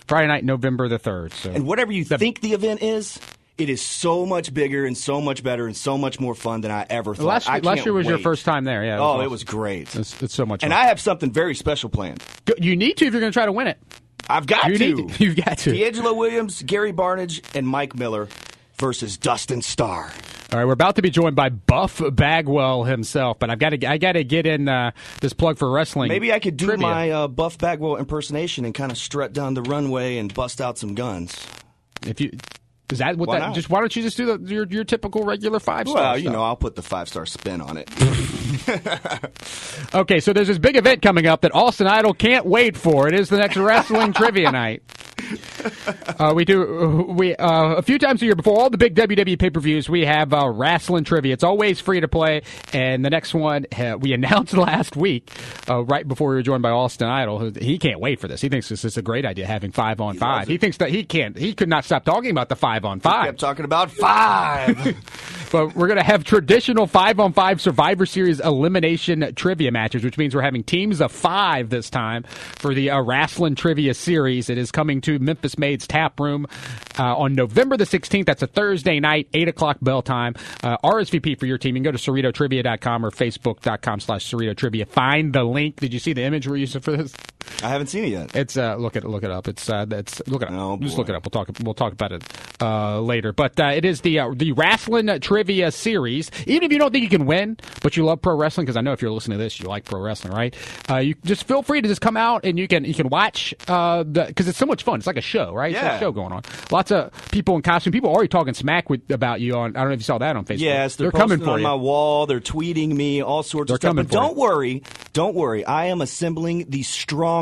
Friday night, November the 3rd. So. And whatever you think the event is, it is so much bigger and so much better and so much more fun than I ever thought. last, I last year was your first time there. Yeah. Oh, awesome. it was oh, great. It's, it's so much And fun. I have something very special planned. you need to if you're going to try to win it. I've got You to. need to. You've got to. DeAngelo Williams, Gary Barnidge, and Mike Miller versus Dustin Starr. All right, we're about to be joined by Buff Bagwell himself, but I've got to I got to get in uh, this plug for wrestling. Maybe I could do trivia. my uh, Buff Bagwell impersonation and kind of strut down the runway and bust out some guns. if you is that what Why that not? just why don't you just do the, your your typical regular five star? Well, you know, I'll put the five star spin on it. Okay, so there's this big event coming up that Austin Idol can't wait for. It is the next wrestling trivia night. Uh, we do we uh, a few times a year before all the big WWE pay per views. We have uh, wrestling trivia. It's always free to play, and the next one uh, we announced last week, uh, right before we were joined by Austin Idol. who- He can't wait for this. He thinks this is a great idea having five on five. He thinks that he can't. He could not stop talking about the five on five. Kept talking about five. We're going to have traditional five on five Survivor Series elimination trivia matches, which means we're having teams of five this time for the uh, Wrestling Trivia Series. It is coming to Memphis Made Tap Room uh, on November the 16th. That's a Thursday night, 8 o'clock bell time. Uh, RSVP for your team. You can go to CerritoTrivia.com or Facebook.com slash Cerrito Trivia. Find the link. Did you see the image we're using for this? I haven't seen it yet. It's uh, look it look it up. It's uh, it's look it up. Oh, Just look it up. We'll talk we'll talk about it uh, later. But uh, it is the uh, the wrestling trivia series. Even if you don't think you can win, but you love pro wrestling, because I know if you're listening to this, you like pro wrestling, right? Uh, you just feel free to just come out and you can you can watch uh, because it's so much fun. It's like a show, right? It's like Yeah. a show going on. Lots of people in costume. People are already talking smack with about you on. I don't know if you saw that on Facebook. Yes, they're, they're coming for on you. my wall. They're tweeting me all sorts They're of stuff. coming But don't you. worry, don't worry. I am assembling the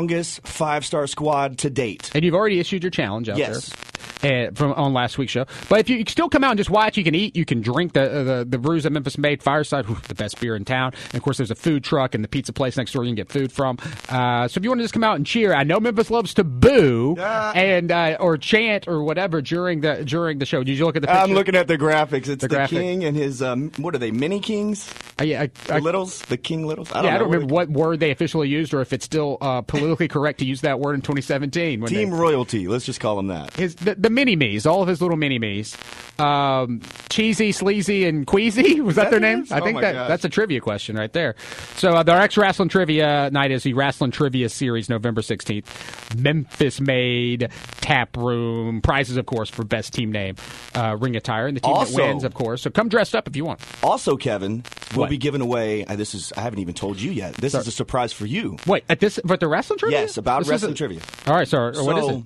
strongest five star squad to date. And you've already issued your challenge out Yes. there uh, from on last week's show. But if you, you can still come out and just watch, you can eat, you can drink the uh, the, the brews that Memphis made, Fireside, whew, the best beer in town. And of course, there's a food truck and the pizza place next door you can get food from. Uh, so if you want to just come out and cheer, I know Memphis loves to boo and uh, or chant or whatever during the during the show. Did you look at the? Picture? I'm looking at the graphics. It's the, graphic. king and his um, what are they? Mini kings? Uh, yeah, I, The I, littles? The king littles? I don't yeah. I don't remember what word they officially used or if it's still uh, politically correct to use that word in 2017. When Team they, royalty. Let's just call them that. his the, the mini me's, all of his little mini me's. Um, cheesy, sleazy, and queasy was that, that their it name? is? I Oh think that gosh. that's a trivia question right there. So uh, our ex wrestling trivia night is the wrestling trivia series, November sixteenth. Memphis made tap room prizes, of course, for best team name, uh, ring attire, and the team Also- that wins, of course. So come dressed up if you want. Also, Kevin, we'll What? be giving away. Uh, this is I haven't even told you yet. This is a surprise for you. Wait, at this, but the wrestling trivia? Yes, about This is wrestling a- trivia. All right, so what is it?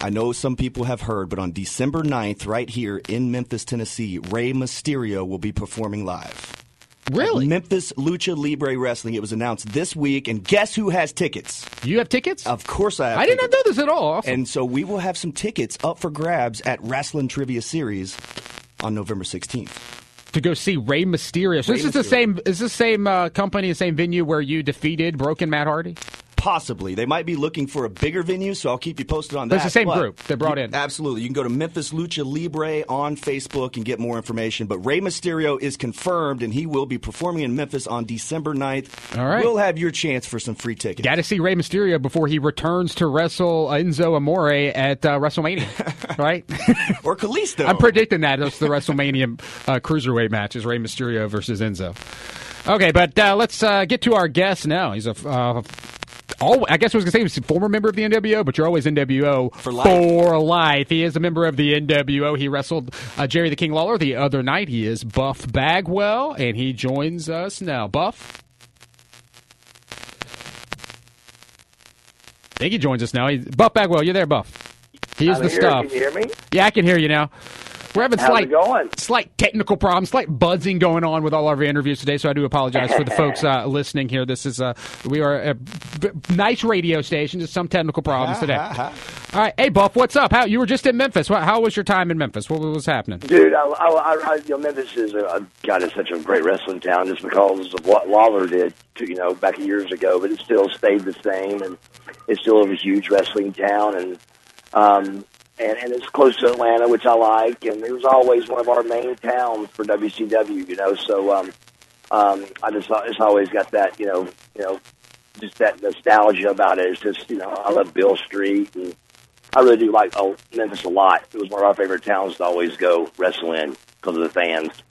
I know some people have heard, but on December 9th, right here in Memphis, Tennessee, Rey Mysterio will be performing live. Really? Memphis Lucha Libre Wrestling. It was announced this week, and guess who has tickets? You have tickets? Of course I have I did not know this at all. Awesome. And so we will have some tickets up for grabs at Wrestling Trivia Series on November 16th. to go see Rey Mysterio. So Rey this is the same. Is this the same uh, company, the same venue where you defeated Broken Matt Hardy? Possibly. They might be looking for a bigger venue, so I'll keep you posted on that. It's the same But group they brought in. Absolutely. You can go to Memphis Lucha Libre on Facebook and get more information. But Rey Mysterio is confirmed, and he will be performing in Memphis on December 9th. All right. We'll have your chance for some free tickets. Got to see Rey Mysterio before he returns to wrestle Enzo Amore at uh, WrestleMania, right? Or Kalisto. I'm predicting that it's the WrestleMania uh, cruiserweight match is Rey Mysterio versus Enzo. Okay, but uh, let's uh, get to our guest now. He's a. Uh, all, I guess I was going to say he's a former member of the NWO, but you're always NWO For life. For life. He is a member of the NWO. He wrestled uh, Jerry the King Lawler the other night. He is Buff Bagwell, and he joins us now. Buff? I think he joins us now. He's, Buff Bagwell, you there, Buff? He is I'm the here. stuff. Can you hear me? Yeah, I can hear you now. We're having How's slight, going? slight technical problems, slight buzzing going on with all of our interviews today. So I do apologize for the folks uh, listening here. This is uh, we are a b- nice radio station. Just some technical problems today. all right, hey Buff, what's up? How you were just in Memphis? What, how was your time in Memphis? What was happening? Dude, I, I, I, I, you know, Memphis is a, God, it's such a great wrestling town just because of what Lawler did, to, you know, back years ago. But it still stayed the same, and it's still a huge wrestling town, and um, and and it's close to Atlanta, which I like, and it was always one of our main towns for WCW, you know. So um, um, I just it's always got that, you know, you know, just that nostalgia about it. It's just, you know, I love Beale Street and. I really do like oh, Memphis a lot. It was one of our favorite towns to always go wrestle in because of the fans.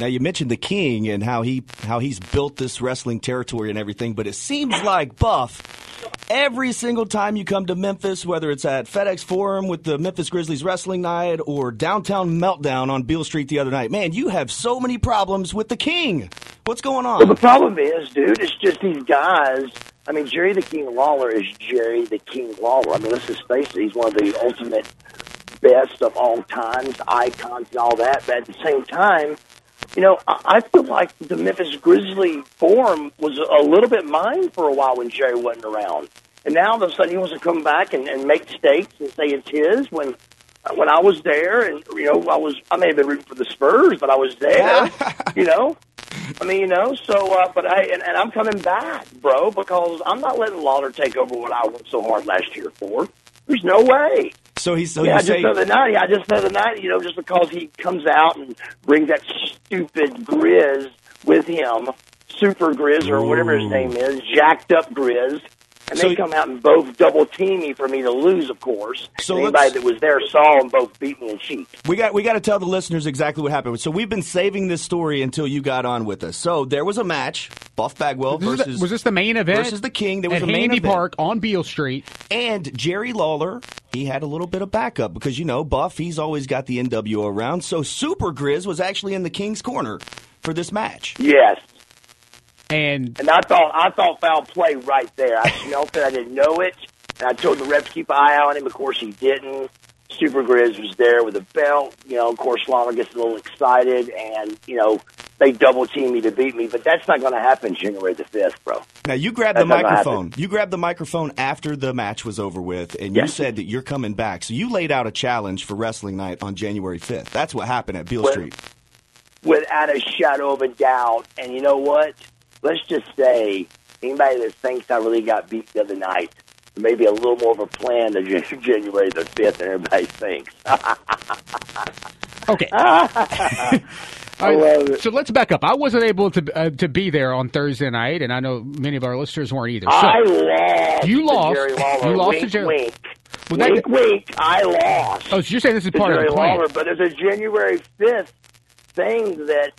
Now you mentioned the King and how he how he's built this wrestling territory and everything, but it seems like Buff every single time you come to Memphis, whether it's at FedEx Forum with the Memphis Grizzlies wrestling night or downtown meltdown on Beale Street the other night, man, you have so many problems with the King. What's going on? Well, the problem is, dude, it's just these guys. I mean, Jerry the King Lawler is Jerry the King Lawler. I mean, let's just face it, he's one of the ultimate best of all times, icons and all that. But at the same time, you know, I feel like the Memphis Grizzly form was a little bit mine for a while when Jerry wasn't around. And now all of a sudden he wants to come back and, and make states and say it's his when when I was there and you know, I was I may have been rooting for the Spurs, but I was there. you know? I mean, you know, so uh, but I and, and I'm coming back, bro, because I'm not letting Lawler take over what I worked so hard last year for. There's no way. So he's so yeah, just say the other night. Yeah, just the other night. You know, just because he comes out and brings that stupid Grizz with him, Super Grizz or whatever his name is, jacked up Grizz, and So- they come out and both double team me for me to lose. Of course, So anybody that was there saw them both beat me in cheek. We got we got to tell the listeners exactly what happened. So we've been saving this story until you got on with us. So there was a match, Buff Bagwell This is the- versus was this the main event versus the King. There was at a main Handy event. Park on Beale Street? And Jerry Lawler, he had a little bit of backup because you know Buff, he's always got the NWO around. So Super Grizz was actually in the King's corner for this match. Yes, And and I thought I thought foul play right there. I smelt it. I didn't know it, and I told the ref to keep an eye on him. Of course, he didn't. Super Grizz was there with a belt. You know, of course, Lawler gets a little excited, and you know they double team me to beat me. But that's not going to happen January the fifth, bro. Now you grabbed the That's not gonna microphone. You grabbed the microphone after the match was over with, and you said that you're coming back. So you laid out a challenge for Wrestling Night on January 5th. That's what happened at Beale Well- Street. without a shadow of a doubt. And you know what? Let's just say anybody that thinks I really got beat the other night, maybe a little more of a plan to Jan- January the fifth than everybody thinks. okay. It. So let's back up. I wasn't able to uh, to be there on Thursday night, and I know many of our listeners weren't either. So I lost. You to lost. Jerry You lost to wink, Jerry- Wink. Well, that- wink, wink. I lost. Oh, so you're saying this is to part of the plan? Lawler, but there's a January 5th thing that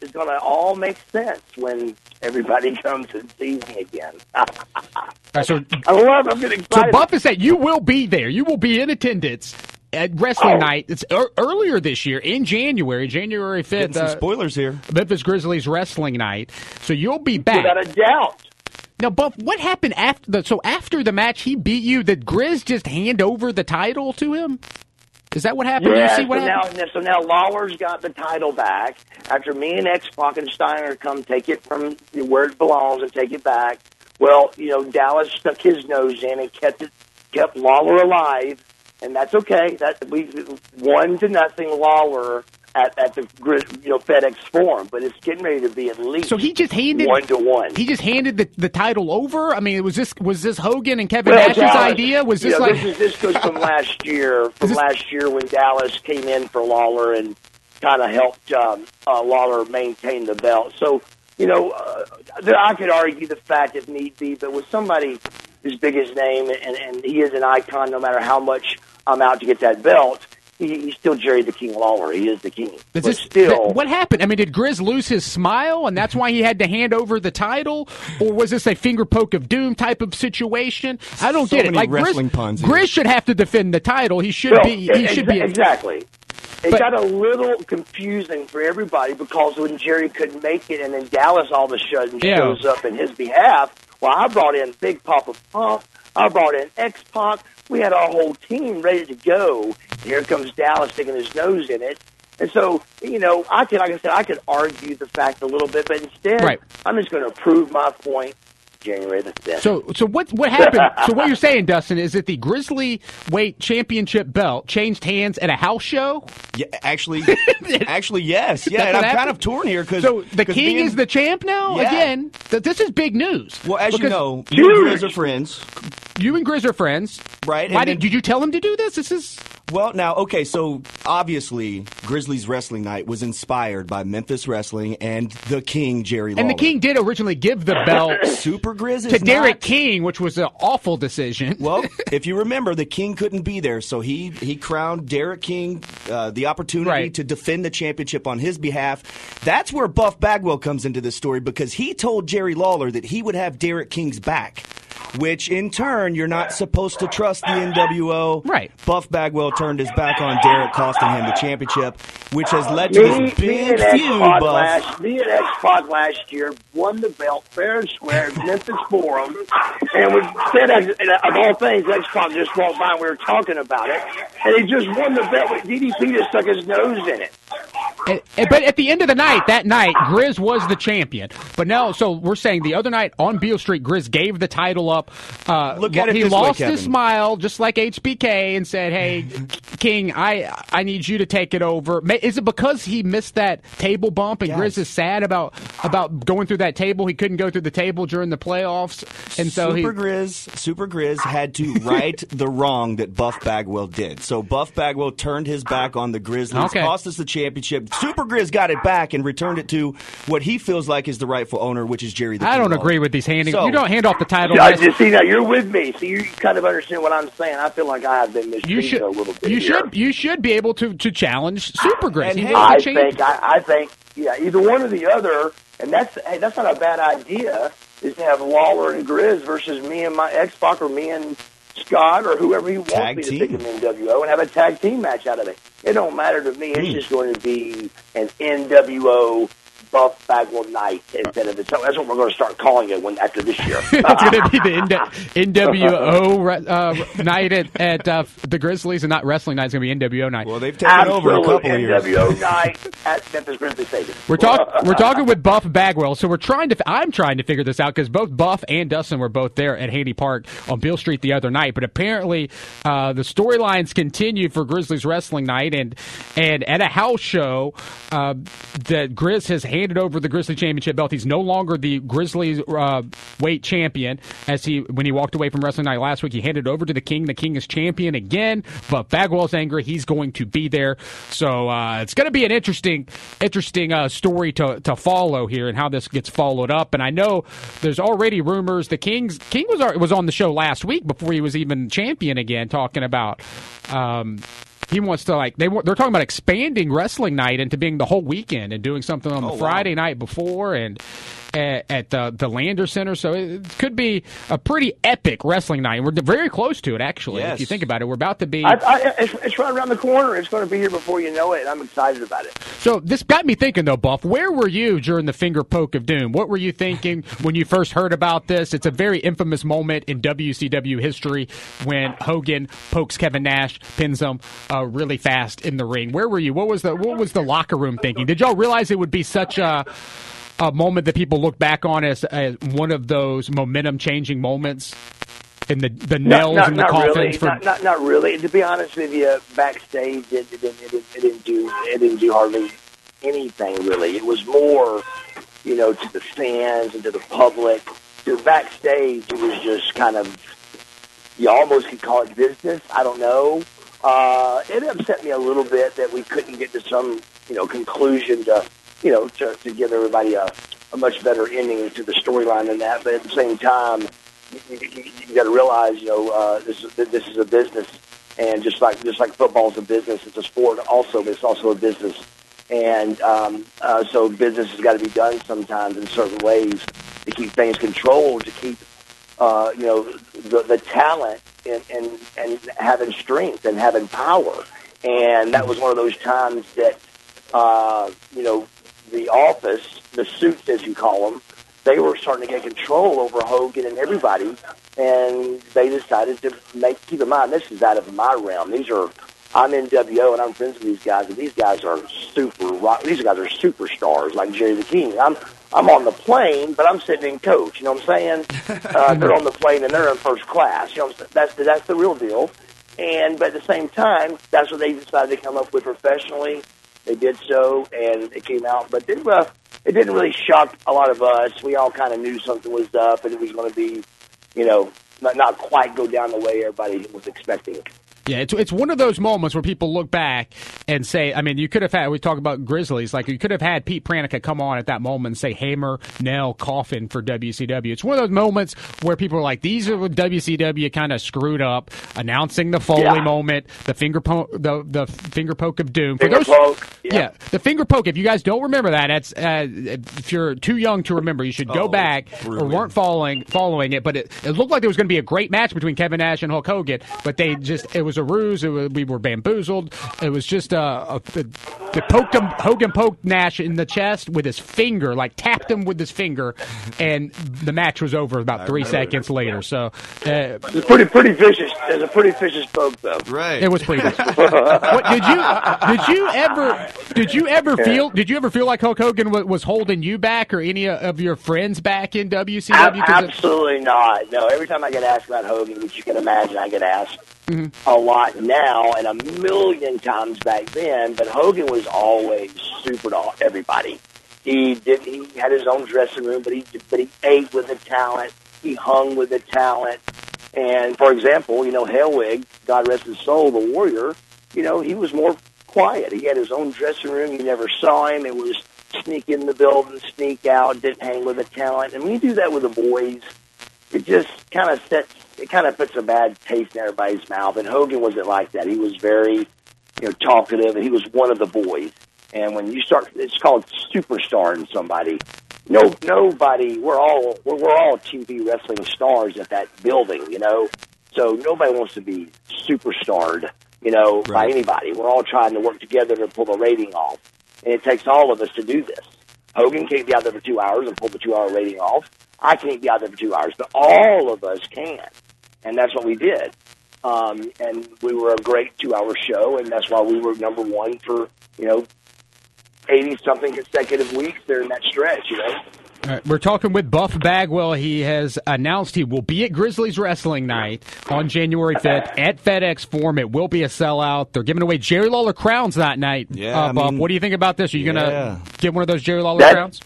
is going to all make sense when everybody comes and sees me again. All right, so, I love. I'm getting so. Buff is saying you will be there. You will be in attendance at wrestling Oh. night. It's ear earlier this year in January, January Getting fifth. some Uh, spoilers here. Memphis Grizzlies wrestling night. So you'll be back. Without a doubt. Now, Buff, what happened after the? So after the match, he beat you. Did Grizz just hand over the title to him? Is that what happened? Yeah, you see what so happened? now, so now Lawler's got the title back after me and X Pac and Steiner come take it from where it belongs and take it back. Well, you know, Dallas stuck his nose in and kept it, kept Lawler alive, and that's okay. That we one to nothing Lawler at, at the you know FedEx Forum, but it's getting ready to be at least So he just handed one to one. He just handed the, the title over. I mean, was this was this Hogan and Kevin Well, Nash's Dallas, idea? Was you this know, like this, is, this goes from last year, from this- last year when Dallas came in for Lawler and kind of helped um, uh, Lawler maintain the belt. So you know, uh, I could argue the fact if need be, but with somebody as big his name and, and he is an icon, no matter how much I'm out to get that belt. He, he's still Jerry the King Lawler. He is the king. Is but this, still, what happened? I mean, did Grizz lose his smile, and that's why he had to hand over the title, or was this a finger poke of doom type of situation? I don't So get it. Like wrestling Grizz, puns here. Grizz should have to defend the title. He should Well, be. He ex- should be. exactly. It But- got a little confusing for everybody because when Jerry couldn't make it, and then Dallas all of a sudden Yeah. shows up in his behalf. Well, I brought in Big Papa Pump. I brought in X Pac. We had our whole team ready to go. And Here comes Dallas sticking his nose in it. And so, you know, I could, like I said, I could argue the fact a little bit, but instead, Right. I'm just going to prove my point. January the fifth. So, so what what happened? so, what you're saying, Dustin, is that the Grizzly Weight Championship belt changed hands at a house show? Yeah, actually, actually, yes. Yeah, That's and I'm kind of torn here because So the king is the champ now. Yeah. Again, th- this is big news. Well, as you Because know, you and Huge. Grizz are friends, you and Grizz are friends, right? Why And did, then- did you tell him to do this? This is Well, now, okay, so obviously, Grizzlies Wrestling Night was inspired by Memphis Wrestling and the King Jerry Lawler. and the king did originally give the belt Super Grizz to Derek not- King, which was an awful decision. Well, if you remember, the King couldn't be there, so he he crowned Derek King uh, the opportunity Right. to defend the championship on his behalf. That's where Buff Bagwell comes into this story because he told Jerry Lawler that he would have Derek King's back. Which in turn, you're not supposed to trust the NWO. Right. Buff Bagwell turned his back on Derek, costing him the championship, which has led to Me, this big and X feud, Pac Buff. last, me and X Pac last year won the belt fair and square at Memphis Forum, and we said, of all things, X Pac just walked by and we were talking about it, and he just won the belt. But DDP just stuck his nose in it. And- and- but at the end of the night, that night, Grizz was the champion. But now, so we're saying the other night on Beale Street, Grizz gave the title up. Uh, Look at it he this way, lost Kevin. his smile, just like HBK, and said, "Hey, King, I I need you to take it over." Is it because he missed that table bump, and Yes. Grizz is sad about about going through that table? He couldn't go through the table during the playoffs, and so he. Super Grizz, Super Grizz had to right the wrong that Buff Bagwell did. So Buff Bagwell turned his back on the Grizzlies, Okay. cost us the championship. Super Grizz got it back and returned it to what he feels like is the rightful owner, which is Jerry. The I King don't Lawler. agree with these handing. So- you don't hand off the title. I just see now you're with me, so you kind of understand what I'm saying. I feel like I have been you mistreated should. a little bit. You here. should. You should be able to to challenge Super Grizz. And hey, I think I, I think yeah, either one or the other, and that's hey, that's not a bad idea. Is to have Lawler and Grizz versus me and my X Pac or me and Scott or whoever he wants Tag me to team. pick in NWO and have a tag team match out of it. It don't matter to me. Hmm. It's just going to be an NWO Buff Bagwell night instead of it. So that's what we're going to start calling it when after this year. it's going to be the N- NWO uh, night at, at uh, the Grizzlies and not wrestling night. It's going to be NWO night. Well, they've taken over a Absolute couple of years. NWO night at Memphis Grizzly Stadium. We're talking. We're talking with Buff Bagwell. So we're trying to. I'm trying to figure this out because both Buff and Dustin were both there at Handy Park on Beale Street the other night. But apparently, uh, the storylines continue for Grizzlies wrestling night, and and at a house show, uh, that Grizz has handed over the Grizzly Championship belt. He's no longer the Grizzlies uh, weight champion as he when he walked away from Wrestling Night last week. He handed over to the King. The King is champion again, but Bagwell's angry. He's going to be there, so uh, it's going to be an interesting, interesting uh, story to to follow here and how this gets followed up. And I know there's already rumors the King's King was was on the show last week before he was even champion again, talking about. Um, he wants to like they they're talking about expanding wrestling night into being the whole weekend and doing something on the Oh, Friday wow. night before and at, at the the Lander Center. So it could be a pretty epic wrestling night. We're very close to it, actually. If you think about it, we're about to be. I, I, it's, it's right around the corner. It's going to be here before you know it. and I'm excited about it. So this got me thinking, though, Buff. Where were you during the finger poke of doom? What were you thinking when you first heard about this? It's a very infamous moment in WCW history when Hogan pokes Kevin Nash, pins him uh, really fast in the ring. Where were you? What was the what was the locker room thinking? Did y'all realize it would be such a a moment that people look back on as, as one of those momentum changing moments? In the the nails not, and the not coffins really. for Not, not, not really. To be honest with you, backstage it, it, didn't- it, didn't- it didn't do it didn't do hardly anything really. It was more, you know, to the fans and to the public. To backstage, it was just kind of you almost could call it business. I don't know. Uh, it upset me a little bit that we couldn't get to some, you know, conclusion to, you know, to, to give everybody a, a much better ending to the storyline than that. But at the same time, you, you, you got to realize, you know, uh, this is this is a business, and just like just like football is a business, it's a sport also, but it's also a business. And um, uh, so business has got to be done sometimes in certain ways to keep things controlled, to keep uh, you know, the, the talent and, and, and having strength and having power. And that was one of those times that, uh, you know, the office, the suits as you call them, they were starting to get control over Hogan and everybody. And they decided to make, keep in mind, this is out of my realm. These are, I'm NWO and I'm friends with these guys, and these guys are super rock. These guys are superstars like Jerry the King. I'm I'm on the plane, but I'm sitting in coach. You know what I'm saying? Uh, they're on the plane and they're in first class. You know, what I'm saying? that's the, that's the real deal. And but at the same time, that's what they decided to come up with professionally. They did so, and it came out. But it, uh, it didn't really shock a lot of us. We all kind of knew something was up, and it was going to be, you know, not, not quite go down the way everybody was expecting. Yeah, it's it's one of those moments where people look back and say, I mean, you could have had. We talk about Grizzlies, like you could have had Pete Pranica come on at that moment and say hammer, Nell, coffin for WCW. It's one of those moments where people are like, these are what WCW kind of screwed up, announcing the Foley Yeah. moment, the finger poke, the the finger poke of doom. For Finger those- poke, yeah. yeah. the finger poke. If you guys don't remember that, that's uh, if you're too young to remember, you should go Oh, back or weren't following following it. But it, it looked like there was going to be a great match between Kevin Nash and Hulk Hogan, but they just it was a ruse. It was, we were bamboozled. It was just uh, a, the, the poked him Hogan poked Nash in the chest with his finger, like tapped him with his finger, and the match was over about three seconds later. So uh, It's pretty pretty vicious. It's a pretty vicious poke, though. Right. it was pretty. good. what, did you did you ever did you ever feel did you ever feel like Hulk Hogan was, was holding you back or any of your friends back in WCW? Ab- 'Cause it- absolutely not. No, every time I get asked about Hogan, which you can imagine, I get asked a lot now and a million times back then. But Hogan was always super to everybody. He did. He had his own dressing room, but he but he ate with the talent. He hung with the talent. And for example, you know, Hellwig, God rest his soul, the Warrior. You know, he was more quiet. He had his own dressing room. You never saw him. It was sneak in the building, sneak out, didn't hang with the talent. And when you do that with the boys, it just kind of sets, it kind of puts a bad taste in everybody's mouth. And Hogan wasn't like that. He was very, you know, talkative, and he was one of the boys. And when you start, it's called superstar somebody. No, nobody. We're all we're, we're all TV wrestling stars at that building, you know. So nobody wants to be superstarred, you know, by anybody. We're all trying to work together to pull the rating off, and it takes all of us to do this. Hogan can't be out there for two hours and pull the two-hour rating off. I can't be out there for two hours, but all of us can, and that's what we did. Um, and we were a great two-hour show, and that's why we were number one for you know eighty something consecutive weeks during that stretch. You know. Right, we're talking with Buff Bagwell. He has announced he will be at Grizzlies Wrestling Night on January 5th at FedEx Forum. It will be a sellout. They're giving away Jerry Lawler crowns that night. Yeah, uh, I Buff, mean, what do you think about this? Are you yeah. going to get one of those Jerry Lawler That- crowns?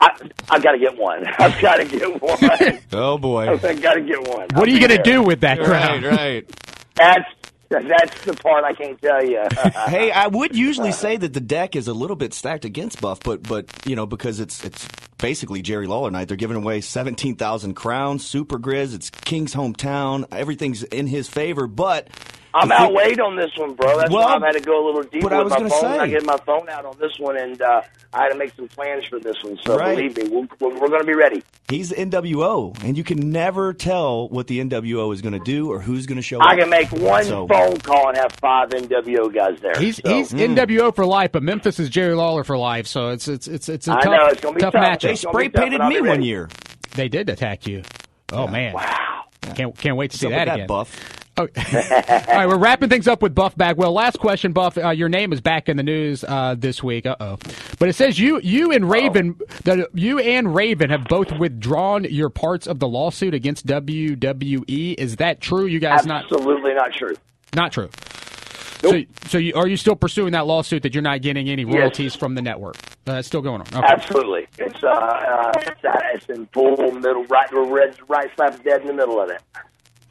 I I got to get one. I've got to get one. Oh boy. I've got to get one. What are you going to do with that crown? Right, right. That's that's the part I can't tell you. hey, I would usually say that the deck is a little bit stacked against Buff, but but you know because it's it's basically Jerry Lawler night. They're giving away seventeen thousand crowns, Super Grizz. It's King's hometown. Everything's in his favor, but I'm if we- outweighed on this one, bro. That's Well, why I've had to go a little deeper with my gonna phone. say. I get my phone out on this one, and uh, I had to make some plans for this one. So Right. believe me, we're, we're, we're going to be ready. He's the NWO, and you can never tell what the NWO is going to do or who's going to show I up. I can make one So- phone call and have five NWO guys there. He's So- he's NWO for life, but Memphis is Jerry Lawler for life. So it's it's it's it's a I tough, know, it's gonna be tough tough. matchup. They spray painted me one year. They did attack you. Oh man! Wow. Can't can't wait to see What's up that with again. that, Buff? Oh. All right, we're wrapping things up with Buff Bagwell. Last question, Buff. Uh, your name is back in the news uh, this week. Uh oh, but it says you you and Raven that you and Raven have both withdrawn your parts of the lawsuit against WWE. Is that true? You guys not Absolutely not true. not true. So so you, are you still pursuing that lawsuit that you're not getting any Yes. royalties from the network? Uh, it's still going on. Okay. Absolutely. It's uh, uh it's, uh, it's in full middle, right, right, right slap dead in the middle of it.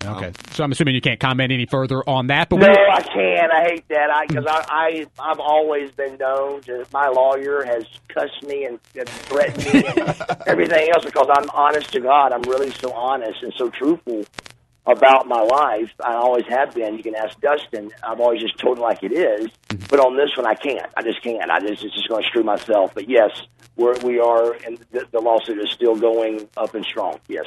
Um, okay. So I'm assuming you can't comment any further on that. But No, we, I can't. I hate that. I because I, I I've always been known to. My lawyer has cussed me and, and threatened me and everything else because I'm honest to God. I'm really so honest and so truthful about my life. I always have been. You can ask Dustin. I've always just told him like it is. Mm-hmm. But on this one, I can't. I just can't. I just it's just going to screw myself. But yes, we're, we are, and the, the lawsuit is still going up and strong. Yes.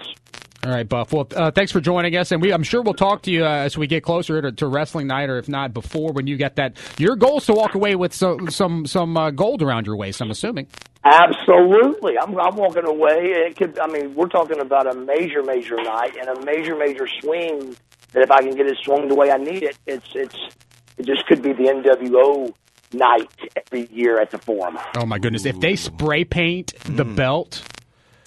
All right, Buff. Well, uh, thanks for joining us, and we, I'm sure we'll talk to you uh, as we get closer to, to wrestling night, or if not before, when you get that. Your goal is to walk away with some some some uh, gold around your waist. I'm assuming. Absolutely, I'm, I'm walking away. It could. I mean, we're talking about a major, major night and a major, major swing. That if I can get it swung the way I need it, it's it's it just could be the NWO night every year at the Forum. Oh my goodness! If they spray paint the belt,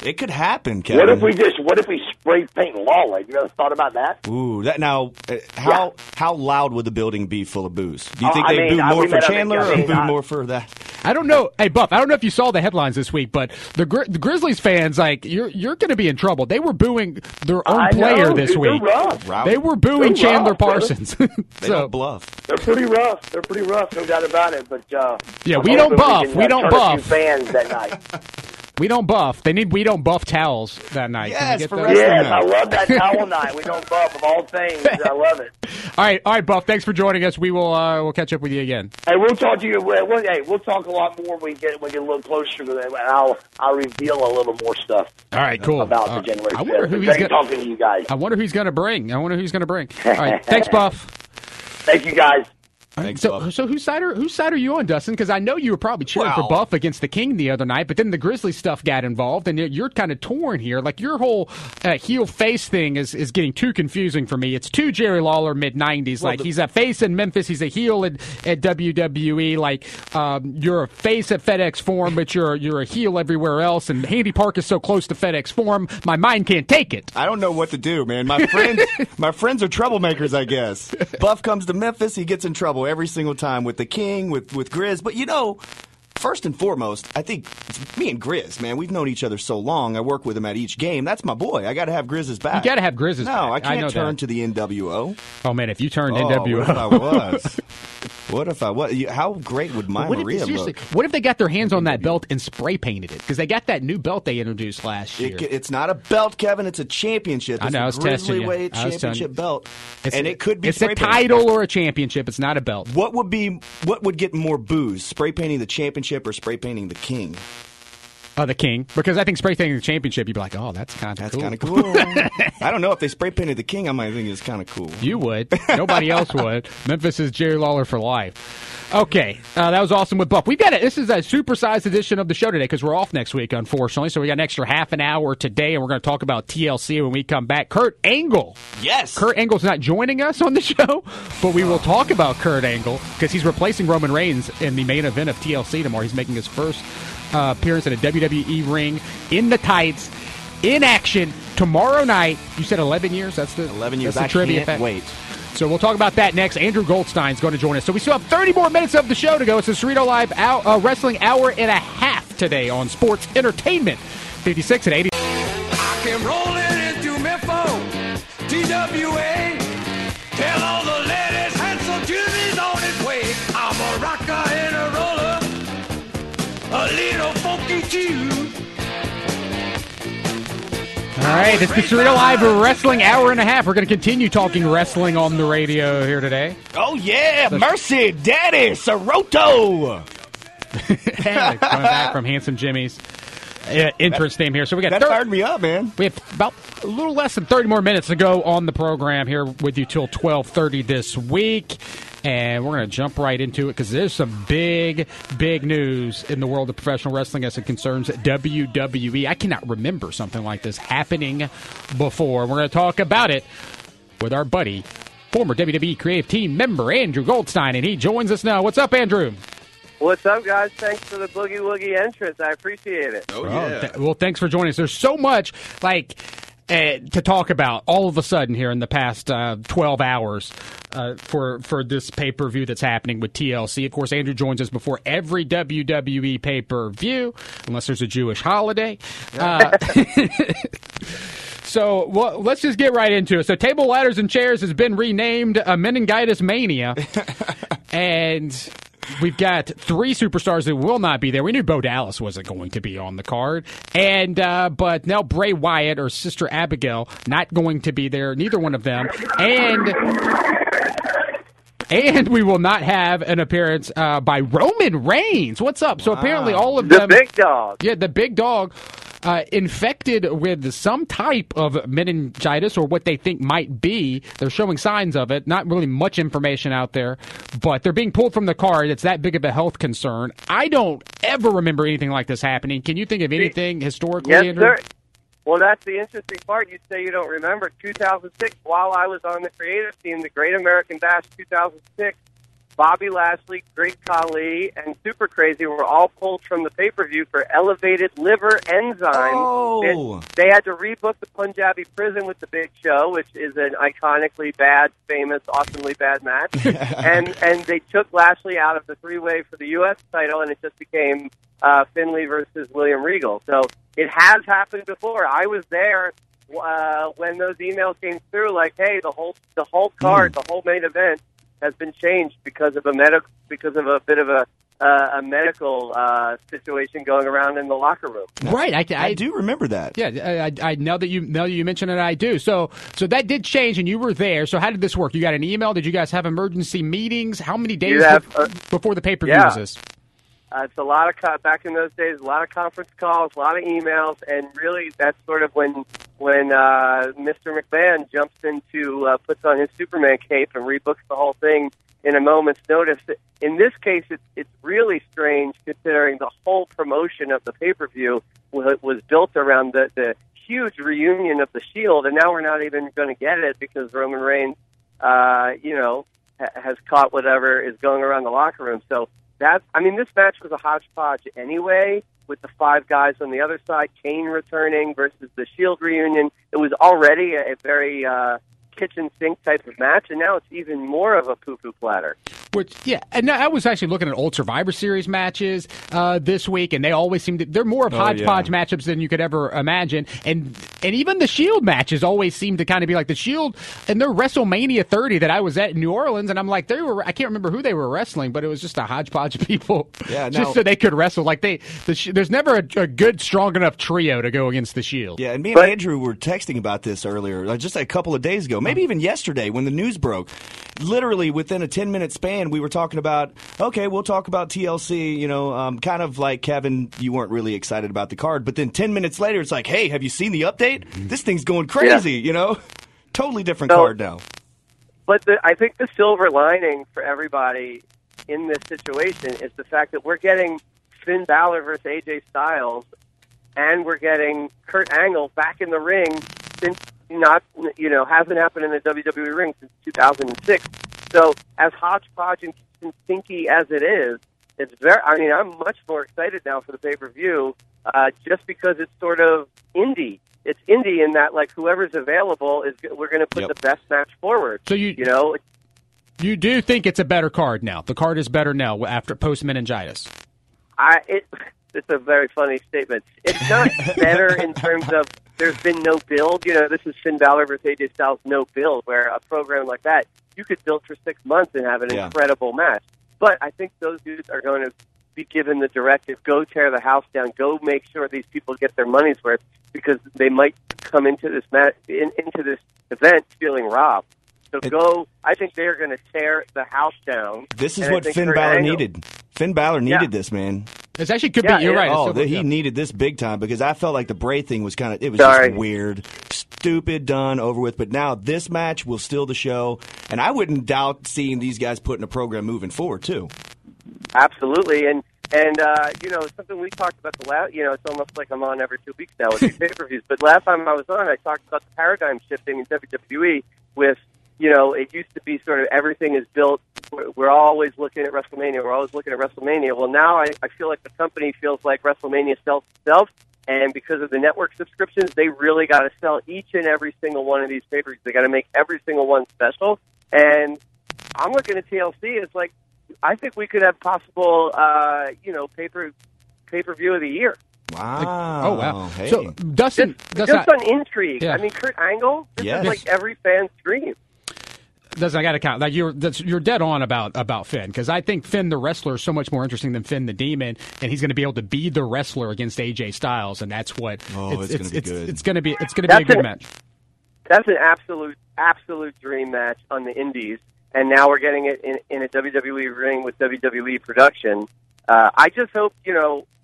It could happen, Kevin. What if we just? What if we spray paint Lawler? You ever thought about that? Ooh, that now. Uh, how how loud would the building be full of booze? Do you Oh, think I they mean, boo more we for met up at- Chandler I or boo I- more for that? I don't know. Hey, Buff, I don't know if you saw the headlines this week, but the, Gri- the Grizzlies fans, like, you're you're going to be in trouble. They were booing their own I know, player this dude, they're week. rough. They were booing They're Chandler rough, brother. Parsons. They so don't bluff. They're pretty rough. They're pretty rough, no doubt about it. But uh, Yeah, we don't buff. can, We uh, don't turn A buff. few fans that night. we don't buff. They need we don't buff towels that night. Can Yes, get for wrestling yes. I love that towel night. We don't buff of all things. I love it. All right, all right, Buff. Thanks for joining us. We will uh, we'll catch up with you again. Hey, we'll talk to you. We'll, we'll- hey, we'll talk a lot more when we get when we get a little closer to that, and I'll I'll reveal a little more stuff All right, cool. about Uh, the January I wonder fifth. who he's gonna. talking to you guys. I wonder who he's going to bring. I wonder who he's going to bring. All right, thanks, Buff. Thank you guys. Thanks, So, so whose side are whose side are you on, Dustin? Because I know you were probably cheering for Buff against the King the other night, but then the Grizzly stuff got involved, and you're- kind of torn here. Like your whole uh, heel face thing is is getting too confusing for me. It's too Jerry Lawler mid '90s. like he's a face in Memphis, he's a heel at, at WWE. Like um, you're a face at FedEx Forum, but you're you're a heel everywhere else. And Handy Park is so close to FedEx Forum, my mind can't take it. I don't know what to do, man. My friends, my friends are troublemakers, I guess. Buff comes to Memphis, he gets in trouble every single time with the King, with with Grizz. But you know, first and foremost, I think it's me and Grizz, man. We've known each other so long. I work with him at each game. That's my boy. I got to have Grizz's back. You got to have Grizz's No, back. No, I can't know turn that. to the NWO. Oh man, if you turned Oh, NWO, What if I was? what if I was? How great would my What if, Maria seriously, look? what if they got their hands on that belt and spray painted it? Because they got that new belt they introduced last year. It, it's not a belt, Kevin. It's a championship. I know, I a was testing you. Weight I championship belt, It's- and it could be It's a painted. title or a championship. It's not a belt. What would be what would get more booze? Spray painting the championship or spray painting the king? Uh, the king, because I think spray painting the championship, you'd be like, oh, that's kind of That's cool. kind of cool. I don't know if they spray painted the king. I might think it's kind of cool. You would. Nobody else would. Memphis is Jerry Lawler for life. Okay, uh, that was awesome with Buff. We've got it. This is a supersized edition of the show today because we're off next week, unfortunately. So we got an extra half an hour today, and we're going to talk about TLC when we come back. Kurt Angle. Yes. Kurt Angle's not joining us on the show, but we will talk about Kurt Angle because he's replacing Roman Reigns in the main event of TLC tomorrow. He's making his first uh, appearance in a WWE WWE ring in the tights, in action tomorrow night. You said 11 years? That's the 11 years. That's the I trivia can't fact. wait. So we'll talk about that next. Andrew Goldstein's going to join us. So we still have 30 more minutes of the show to go. It's the Cerrito Live hour, uh, Wrestling Hour and a half today on Sports Entertainment. 56 and 80. I came rolling into Memphis, TWA. Tell all the All right, it's the Cerrito Live Wrestling Hour and a half. We're going to continue talking wrestling on the radio here today. Oh yeah, Mercy, Daddy, Cerrito. Coming back from Handsome Jimmy's. Entrance name here. So we got That thir- fired me up, man. We have about a little less than 30 more minutes to go on the program here with you till 12:30 this week. And we're going to jump right into it because there's some big, big news in the world of professional wrestling as it concerns WWE. I cannot remember something like this happening before. We're going to talk about it with our buddy, former WWE creative team member Andrew Goldstein, and he joins us now. What's up, Andrew? What's up, guys? Thanks for the boogie woogie entrance. I appreciate it. Oh, Well, yeah. th- well, thanks for joining us. There's so much like uh, to talk about all of a sudden here in the past uh, 12 hours uh, for for this pay per view that's happening with TLC. Of course, Andrew joins us before every WWE pay per view, unless there's a Jewish holiday. Uh, So well, let's just get right into it. So, Table, Ladders, and Chairs has been renamed uh, Meningitis Mania, and we've got three superstars that will not be there. We knew Bo Dallas wasn't going to be on the card, and uh, but now Bray Wyatt or Sister Abigail not going to be there. Neither one of them, and. And we will not have an appearance uh, by Roman Reigns. What's up? So apparently, all of The them, big dog. yeah, the big dog uh, infected with some type of meningitis or what they think might be. They're showing signs of it. Not really much information out there, but they're being pulled from the card. It's that big of a health concern. I don't ever remember anything like this happening. Can you think of anything historically, Yes, Andrew? sir. Well, that's the interesting part. You say you don't remember. 2006, while I was on the creative team, the Great American Bash 2006, Bobby Lashley, Great Khali, and Super Crazy were all pulled from the pay per view for elevated liver enzymes. Oh. They, they had to rebook the Punjabi prison with the Big Show, which is an iconically bad, famous, awesomely bad match. and and they took Lashley out of the three way for the U.S. title, and it just became uh, Finlay versus William Regal. So it has happened before. I was there uh, when those emails came through, like, hey, the whole the whole card, the whole main event has been changed because of a medical because of a bit of a uh, a medical uh, situation going around in the locker room. Right. I, I, I do remember that. Yeah, I, I, I now that you now that you mention it, I do. So, so that did change, and you were there. So, how did this work? You got an email? Did you guys have emergency meetings? How many days have, be- uh, before the pay per view yeah. was this? Uh, it's a lot of co- back in those days, a lot of conference calls, a lot of emails, and really that's sort of when when uh, Mr. McMahon jumps into uh, puts on his Superman cape and rebooks the whole thing in a moment's notice. In this case, it's it's really strange considering the whole promotion of the pay per view was, built around the the huge reunion of the Shield, and now we're not even going to get it because Roman Reigns, uh, you know, ha- has caught whatever is going around the locker room. So that I mean, this match was a hodgepodge anyway, with the five guys on the other side, Kane returning versus the Shield reunion. It was already a, a very uh, kitchen sink type of match, and now it's even more of a poo poo platter. Which, yeah, and I was actually looking at old Survivor Series matches uh, this week, and they always seem to they're more of Oh, hodgepodge yeah. matchups than you could ever imagine, and and even the Shield matches always seem to kind of be like the Shield and their WrestleMania 30 that I was at in New Orleans, and I'm like they were I can't remember who they were wrestling, but it was just a hodgepodge of people, Yeah, just now- so they could wrestle. Like they, the, there's never a, a good strong enough trio to go against the Shield. Yeah, and me and But- Andrew were texting about this earlier, just a couple of days ago, maybe even yesterday when the news broke. Literally within a 10 minute span, we were talking about, okay, we'll talk about TLC, you know, um, kind of like Kevin, you weren't really excited about the card. But then 10 minutes later, it's like, hey, have you seen the update? This thing's going crazy, you know? Totally different So- card now. But the, I think the silver lining for everybody in this situation is the fact that we're getting Finn Balor versus AJ Styles, and we're getting Kurt Angle back in the ring since not you know hasn't happened in the WWE ring since 2006. So as hodgepodge and stinky as it is, it's very. I mean, I'm much more excited now for the pay per view, uh, just because it's sort of indie. It's indie in that like whoever's available is we're going to put Yep. the best match forward. So you you know you do think it's a better card now? The card is better now after post meningitis. I it it's a very funny statement. It's not better in terms of there's been no build. You know, this is Finn Balor versus AJ Styles, no build. Where a program like that, you could build for six months and have an Yeah. incredible match. But I think those dudes are going to be given the directive: go tear the house down, go make sure these people get their money's worth, because they might come into this match in, into this event feeling robbed. So go. I think they're going to tear the house down. This is what Finn Balor needed. Finn Balor needed Yeah. this, man. It actually could Yeah, be. You're yeah. right. Oh, the, he needed this big time because I felt like the Bray thing was kind of it was Sorry. just weird, stupid, done, over with. But now this match will steal the show, and I wouldn't doubt seeing these guys put in a program moving forward too. Absolutely, and and uh, you know something we talked about the last. You know, it's almost like I'm on every two weeks now with these pay per views. But last time I was on, I talked about the paradigm shifting in WWE. With you know, it used to be sort of everything is built. We're, we're always looking at WrestleMania. We're always looking at WrestleMania. Well, now I, I feel like the company feels like WrestleMania sells itself. And because of the network subscriptions, they really got to sell each and every single one of these pay per views. They got to make every single one special. And I'm looking at TLC It's like I think we could have possible, uh, you know, paper pay per view of the year. Wow. Oh wow. Hey. So Dustin, Just, Dustin, just on intrigue. Yeah. I mean, Kurt Angle. This Yes. is like every fan's dream. Dustin, I got to count. Like you're, that's, you're dead on about about Finn because I think Finn the wrestler is so much more interesting than Finn the demon, and he's going to be able to be the wrestler against AJ Styles, and that's what. Oh, it's gonna be it's, good. It's going to be. It's going to be a good an- match. That's an absolute, absolute dream match on the Indies, and now we're getting it in, in a WWE ring with WWE production. Uh, I just hope, you know, I-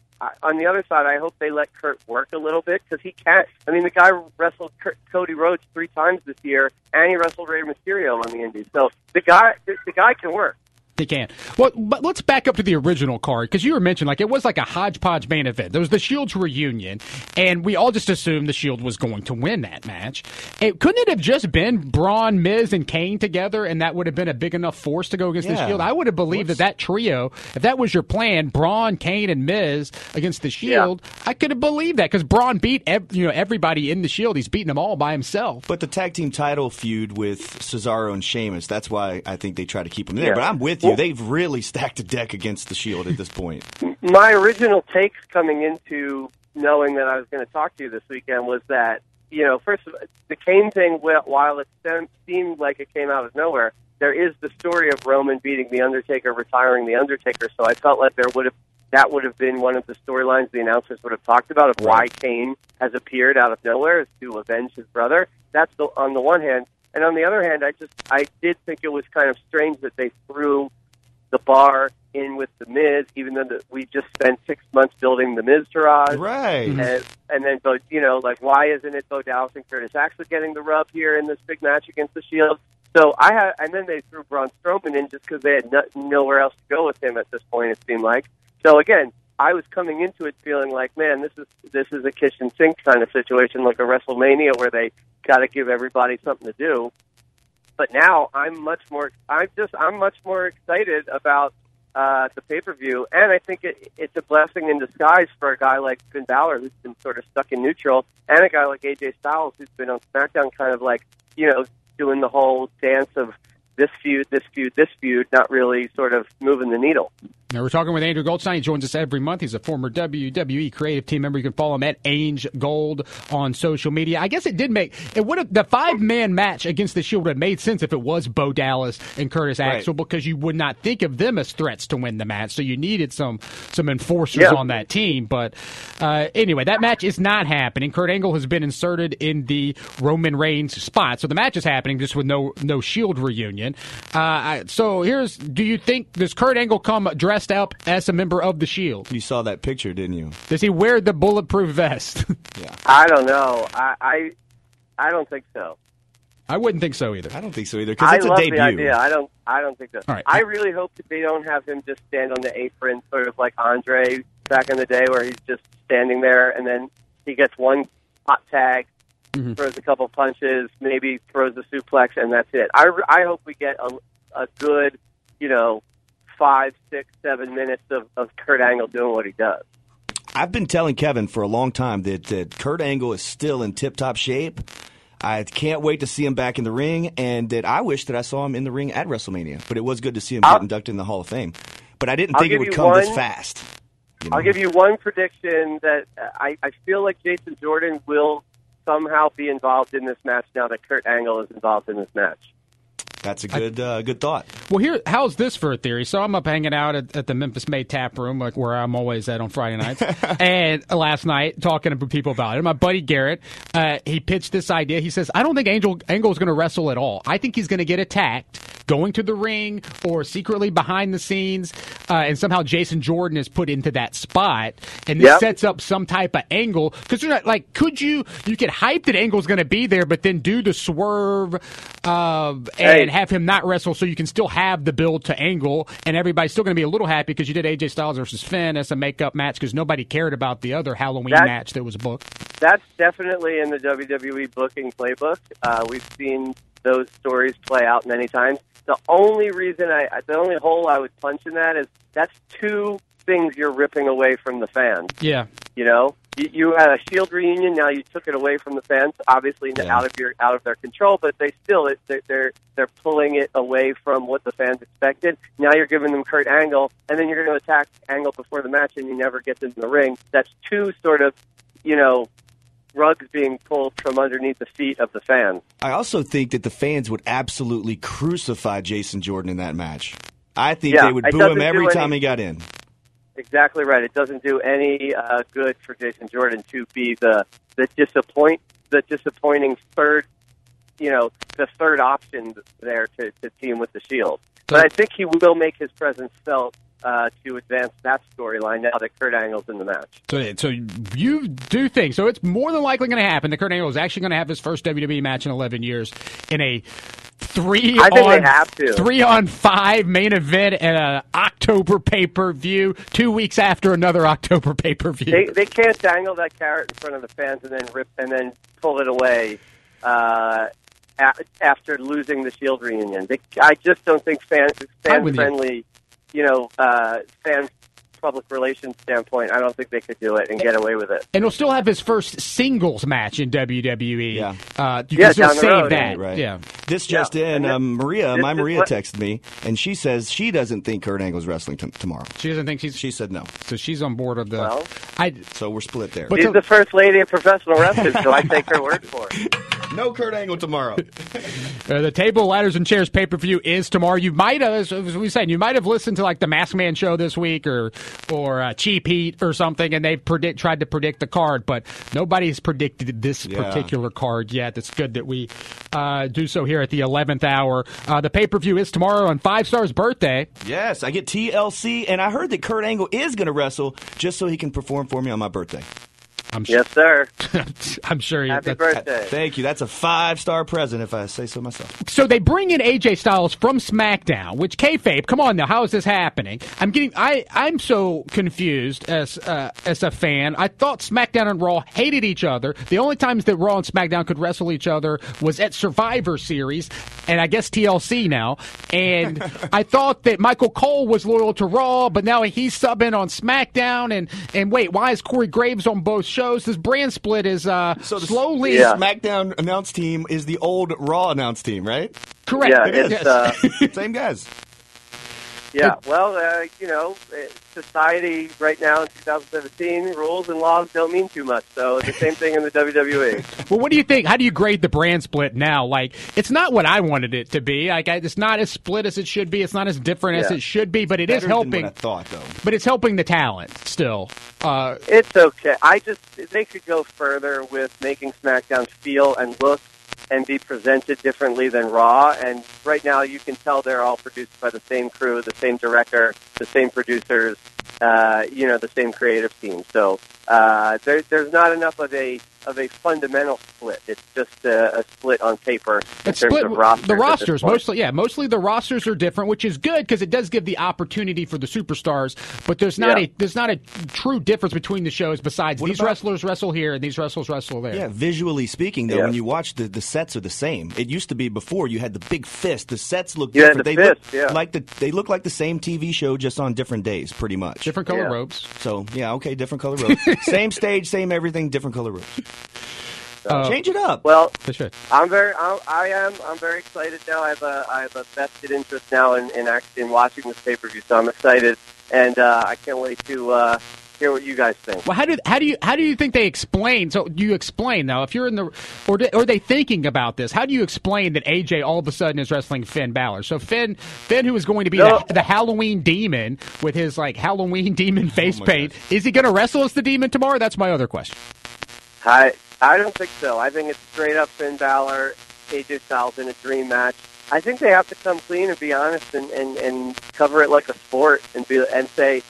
on the other side, I hope they let Kurt work a little bit because he can't. I mean, the guy wrestled Kurt, Cody Rhodes three times this year, and he wrestled Rey Mysterio on the Indies. So the guy, the, the guy can work. He can't. Well, but let's back up to the original card because you were mentioning like it was like a hodgepodge main event. There was the Shield's reunion, and we all just assumed the Shield was going to win that match. It, couldn't it have just been Braun, Miz, and Kane together, and that would have been a big enough force to go against the Shield? I would have believed that that trio, if that was your plan, Braun, Kane, and Miz against the Shield, I could have believed that because Braun beat ev- you know everybody in the Shield. He's beating them all by himself. But the tag team title feud with Cesaro and Sheamus, that's why I think they try to keep them there. Yeah. But I'm with you. They've really stacked a deck against the Shield at this point. my original takes coming into knowing that I was going to talk to you this weekend was that you know first of all, the Kane thing wh- while it seemed like it came out of nowhere there is the story of Roman beating the Undertaker retiring the Undertaker so I felt like there would have that would have been one of the storylines the announcers would have talked about of why Kane has appeared out of nowhere is to avenge his brother that's the, on the one hand and on the other hand I just I did think it was kind of strange that they threw the bar in with the Miz, even though the, we just spent six months building the Miztourage. Right. And, and then, Bo, you know, like, why isn't it Bo Dallas and Curtis actually getting the rub here in this big match against the Shield? So I had, and then they threw Braun Strowman in just because they had no, nowhere else to go with him at this point. It seemed like. So again, I was coming into it feeling like, man, this is this is a kitchen sink kind of situation, like a WrestleMania where they got to give everybody something to do but now I'm much more. I'm just I'm much more excited about uh, the pay per view, and I think it, it's a blessing in disguise for a guy like Finn Balor who's been sort of stuck in neutral, and a guy like AJ Styles who's been on SmackDown, kind of like you know doing the whole dance of this feud, this feud, this feud, not really sort of moving the needle. Now we're talking with Andrew Goldstein. He joins us every month. He's a former WWE creative team member. You can follow him at Ainge Gold on social media. I guess it did make it would have the five man match against the Shield would have made sense if it was Bo Dallas and Curtis Right. Axel because you would not think of them as threats to win the match. So you needed some some enforcers Yeah. on that team. But uh, anyway, that match is not happening. Kurt Angle has been inserted in the Roman Reigns spot, so the match is happening just with no no Shield reunion. Uh, so here's: Do you think does Kurt Angle come dressed up as a member of the Shield? You saw that picture, didn't you? Does he wear the bulletproof vest? yeah. I don't know. I I, I don't think so. I wouldn't think so either. I don't think so either because I it's a love debut. the idea. I don't. I don't think so. All right. I really hope that they don't have him just stand on the apron, sort of like Andre back in the day, where he's just standing there and then he gets one hot tag, Mm-hmm. throws a couple punches, maybe throws a suplex, and that's it. I, I hope we get a, a good, you know, five, six, seven minutes of, of Kurt Angle doing what he does. I've been telling Kevin for a long time that, that Kurt Angle is still in tip top shape. I can't wait to see him back in the ring, and that I wish that I saw him in the ring at WrestleMania. But it was good to see him I'll, get inducted in the Hall of Fame. But I didn't I'll think it would come one, this fast. You know? I'll give you one prediction that I, I feel like Jason Jordan will somehow be involved in this match now that Kurt Angle is involved in this match. That's a good uh, good thought. Well, here, how's this for a theory? So I'm up hanging out at, at the Memphis Made Tap Room, like where I'm always at on Friday nights, and last night talking to people about it. My buddy Garrett, uh, he pitched this idea. He says, "I don't think Angel Angle's going to wrestle at all. I think he's going to get attacked, going to the ring or secretly behind the scenes, uh, and somehow Jason Jordan is put into that spot, and this yep. sets up some type of angle. Because you're not like, could you? You could hype that Angle's going to be there, but then do the swerve uh, and." Hey have him not wrestle so you can still have the build to angle and everybody's still going to be a little happy because you did AJ Styles versus Finn as a makeup match because nobody cared about the other Halloween that, match that was booked. That's definitely in the WWE booking playbook. Uh, we've seen those stories play out many times. The only reason I, the only hole I would punch in that is that's two things you're ripping away from the fans. Yeah. You know, you, you had a Shield reunion. Now you took it away from the fans, obviously yeah. out of your out of their control. But they still they're, they're they're pulling it away from what the fans expected. Now you're giving them Kurt Angle, and then you're going to attack Angle before the match, and you never get in the ring. That's two sort of you know rugs being pulled from underneath the feet of the fans. I also think that the fans would absolutely crucify Jason Jordan in that match. I think yeah, they would boo him every time he got in. Exactly right. It doesn't do any uh, good for Jason Jordan to be the the disappoint the disappointing third, you know, the third option there to, to team with the Shield. But I think he will make his presence felt uh, to advance that storyline now that Kurt Angle's in the match. So, so you do think so? It's more than likely going to happen that Kurt Angle is actually going to have his first WWE match in 11 years in a three on they have to. three on five main event and an October pay per view two weeks after another October pay per view. They, they can't dangle that carrot in front of the fans and then rip and then pull it away. Uh, after losing the Shield reunion, I just don't think fan fan friendly, you. know, uh, fans public relations standpoint, I don't think they could do it and get away with it. And he'll still have his first singles match in WWE. Yeah, uh, you yeah, can still save road. that. Right. Yeah. This just Yeah. in, And um, Maria, this my Maria what- texted me, and she says she doesn't think Kurt Angle's wrestling t- tomorrow. She doesn't think she's. She said no. So she's on board of the. Well, I. So we're split there. But She's the- the first lady of professional wrestling, so I take her word for it. no Kurt Angle tomorrow. Uh, the table, ladders, and chairs pay per view is tomorrow. You might have, as we were saying, you might have listened to like the Masked Man show this week, or or uh, Cheap Heat or something, and they predict tried to predict the card, but nobody's predicted this Yeah. particular card yet. It's good that we uh, do so here at the eleventh hour. Uh, the pay per view is tomorrow on Five Starr's birthday. yes, I get TLC, and I heard that Kurt Angle is going to wrestle just so he can perform for me on my birthday. I'm sure. Yes, sir. I'm sure. you- Happy that's- birthday. Thank you. That's a five star present, if I say so myself. So they bring in AJ Styles from SmackDown, which kayfabe. Come on now, how is this happening? I'm getting, I, I'm so confused as uh, as a fan. I thought SmackDown and Raw hated each other. The only times that Raw and SmackDown could wrestle each other was at Survivor Series, and I guess TLC now. And I thought that Michael Cole was loyal to Raw, but now he's subbing on SmackDown. And and wait, why is Corey Graves on both shows? This brand split is uh, So the slowly Yeah. SmackDown announce team is the old Raw announce team, right? correct. Yeah, It is. it's, uh, Same guys. Yeah, well, uh, you know, uh, society right now in 2017, rules and laws don't mean too much. So the same thing in the. WWE. Well, what do you think? How do you grade the brand split now? Like, it's not what I wanted it to be. Like, I- it's not as split as it should be. It's not as different as it should be. But it is Better than helping. what I thought, though. But it's helping the talent still. Uh, It's okay. I just they could go further with making SmackDown feel and look and be presented differently than Raw. And right now, you can tell they're all produced by the same crew, the same director, the same producers, uh, you know, the same creative team. So uh, there, there's not enough of a of a fundamental split. It's just a, a split on paper in It's terms split of rosters. the rosters point. mostly yeah mostly the rosters are different which is good because it does give the opportunity for the superstars but there's not Yeah. a there's not a true difference between the shows besides What these about- wrestlers wrestle here and these wrestlers wrestle there Yeah, visually speaking, though, Yeah. when you watch the, the sets are the same. It used to be before you had the big fist. The sets look You different. the they fist, look yeah. like the they look like the same TV show just on different days, pretty much. different color Yeah. robes So yeah, okay, different color robes, same stage, same everything, different color robes. Uh, Change it up. Well, they should. I'm very, I'm, I am, I'm very excited now. I have a, I have a vested interest now in, in actually in watching this pay per view, so I'm excited, and uh, I can't wait to uh, hear what you guys think. Well, how do how do you how do you think they explain? So do you explain now if you're in the or do, or are they thinking about this? How do you explain that AJ all of a sudden is wrestling Finn Balor? So Finn Finn who is going to be No. the, the Halloween demon with his like Halloween demon face my paint, is he going to wrestle as the demon tomorrow? That's my other question. I, I don't think so. I think it's straight up Finn Balor, AJ Styles in a dream match. I think they have to come clean and be honest and, and, and cover it like a sport and be and say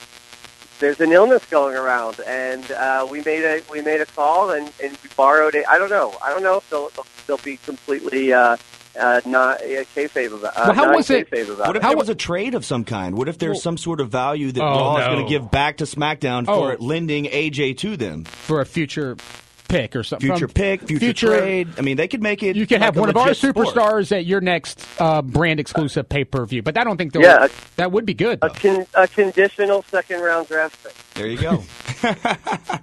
there's an illness going around and uh, we made a we made a call and, and we borrowed it. I don't know. I don't know if they'll they'll be completely uh, uh, not uh, kayfabe about. Uh, Well, how was it- about What if it. there was a trade of some kind? What if there's some sort of value that Oh, Raw is going to give back to SmackDown Oh. for lending AJ to them? for a future pick or something. Future From- pick, future, trade. I mean, they could make it. You can like have one of our legit sport. superstars at your next uh, brand exclusive pay per view, but I don't think they'll. Yeah. that would be good. a, con- a conditional second round draft pick? There you go.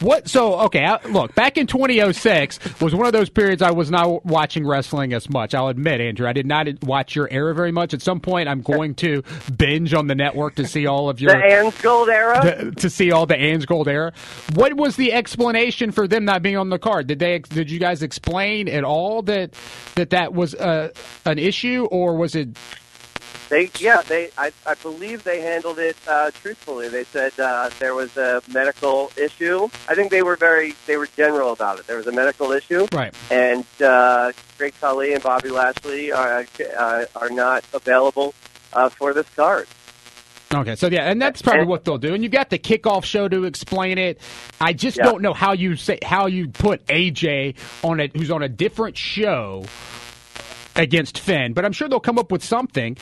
What? So okay, I, look. Back in 2006 was one of those periods I was not watching wrestling as much. I'll admit, Andrew, I did not watch your era very much. At some point, I'm going to binge on the network to see all of your The Ann's Gold era. to, to see all the Ann's Gold era. What was the explanation for them not being on the card? Did they? Did you guys explain at all that that that was uh, an issue, or was it? They, yeah, they. I, I believe they handled it uh, truthfully. They said uh, there was a medical issue. I think they were very, they were general about it. There was a medical issue, Right. and uh, Great Khali and Bobby Lashley are uh, are not available uh, for this card. Okay, so yeah, and that's probably And- what they'll do. And you got the kickoff show to explain it. I just Yeah. don't know how you say how you put AJ on it, who's on a different show against Finn. But I'm sure they'll come up with something.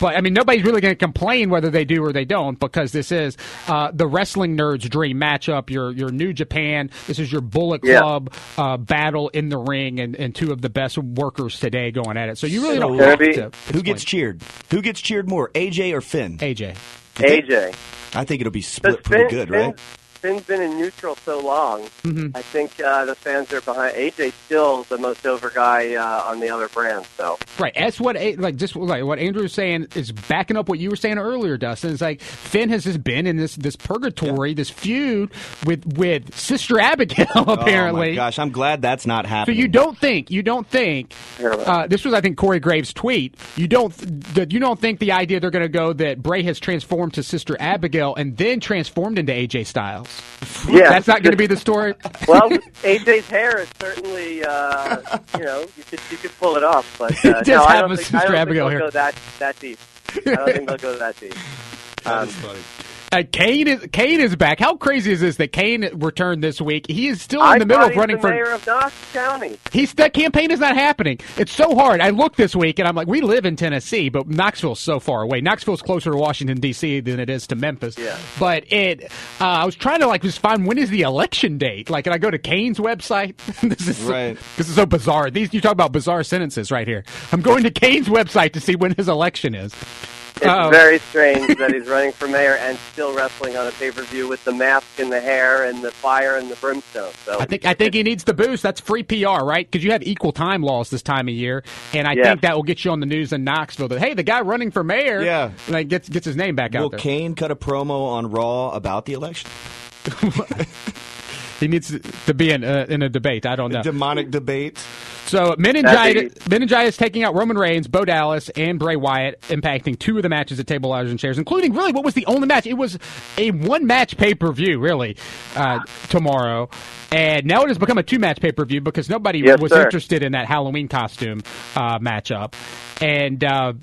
But I mean, nobody's really going to complain whether they do or they don't because this is uh, the wrestling nerds' dream matchup. Your your New Japan. This is your Bullet Yeah. Club uh, battle in the ring, and, and two of the best workers today going at it. So you really So- don't have be- to. Who gets cheered? Who gets cheered more, AJ or Finn? AJ? AJ. I think it'll be Because split pretty Finn, good, Finn, right? Finn's been in neutral so long. Mhm. I think uh, the fans are behind. AJ's still the most over guy uh, on the other brand. So Right. That's what like just like what Andrew was saying is backing up what you were saying earlier, Dustin. It's like Finn has just been in this this purgatory, this feud with with Sister Abigail apparently. Oh my gosh, I'm glad that's not happening. so you don't think you don't think uh, this was I think Corey Graves' tweet. You don't that you don't think the idea they're going to go that Bray has transformed to Sister Abigail and then transformed into AJ Styles. Yeah, That's not going to be the story. well, AJ's hair is certainly, uh, you know, you could you could pull it off, but uh, Just no, I don't a think, I don't think hair. they'll go that that deep. I don't think they'll go that deep. Um, Uh, Kane is Kane is back. How crazy is this that Kane returned this week? He is still in I the middle thought of he's running the for mayor of Knox County. He's that campaign is not happening. It's so hard. I looked this week and I'm like, we live in Tennessee, but Knoxville's so far away. Knoxville's closer to Washington D.C. than it is to Memphis. Yeah. But it, uh, I was trying to like just find when is the election date. Like, and I go to Kane's website. this is Right. This is so bizarre. These you talk about bizarre sentences right here. I'm going to Kane's website to see when his election is. It's Uh-oh. very strange that he's running for mayor and still wrestling on a pay per view with the mask and the hair and the fire and the brimstone. So I think I think he needs the boost. That's free PR, right? Because you have equal time laws this time of year, and I Yeah. think that will get you on the news in Knoxville. That hey, the guy running for mayor, Yeah. like gets gets his name back Will out there. Will Kane cut a promo on Raw about the election? He needs to be in uh, in a debate. I don't know. Demonic debate. So meningitis, That'd meningitis taking out Roman Reigns, Bo Dallas, and Bray Wyatt, impacting two of the matches at Table Ladders and Chairs, including really what was the only match. It was a one match pay per view, really, uh, tomorrow. And now it has become a two match pay per view because nobody Yes, was sir. interested in that Halloween costume uh, matchup. And uh,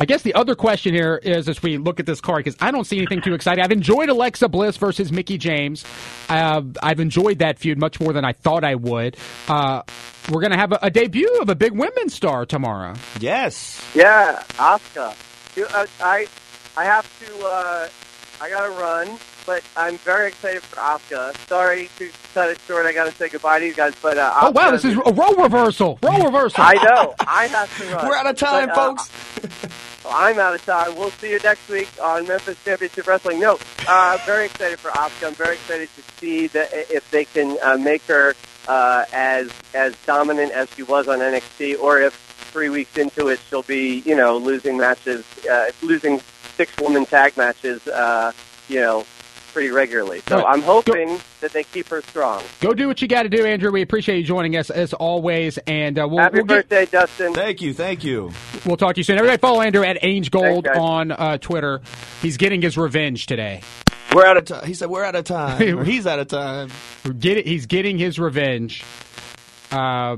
I guess the other question here is as we look at this card, because I don't see anything too exciting. I've enjoyed Alexa Bliss versus Mickie James. Uh, I've enjoyed that feud much more than I thought I would. Uh, we're going to have a, a, debut of a big women's star tomorrow. Yes. Yeah, Asuka. Uh, I I have to. Uh, I got to run, but I'm very excited for Asuka. Sorry to cut it short. I got to say goodbye to you guys, but uh, oh wow, this is a role reversal. Role reversal. I know. I have to run. We're out of time, but, folks. I'm out of time. We'll see you next week on Memphis Championship Wrestling. No, uh, I'm very excited for Asuka. I'm very excited to see that if they can uh, make her uh, as as dominant as she was on NXT, or if three weeks into it she'll be, you know, losing matches, uh, losing six woman tag matches, uh, you know, pretty regularly. So right. I'm hoping Go. that they keep her strong. Go do what you got to do, Andrew. We appreciate you joining us as always. And uh, we'll, happy we'll birthday, get... Dustin. Thank you, thank you. We'll talk to you soon. Everybody follow Andrew at Ainge Gold Thanks, on uh, Twitter. He's getting his revenge today. We're out of time. He said we're out of time. he's out of time. Get it. He's getting his revenge. Uh,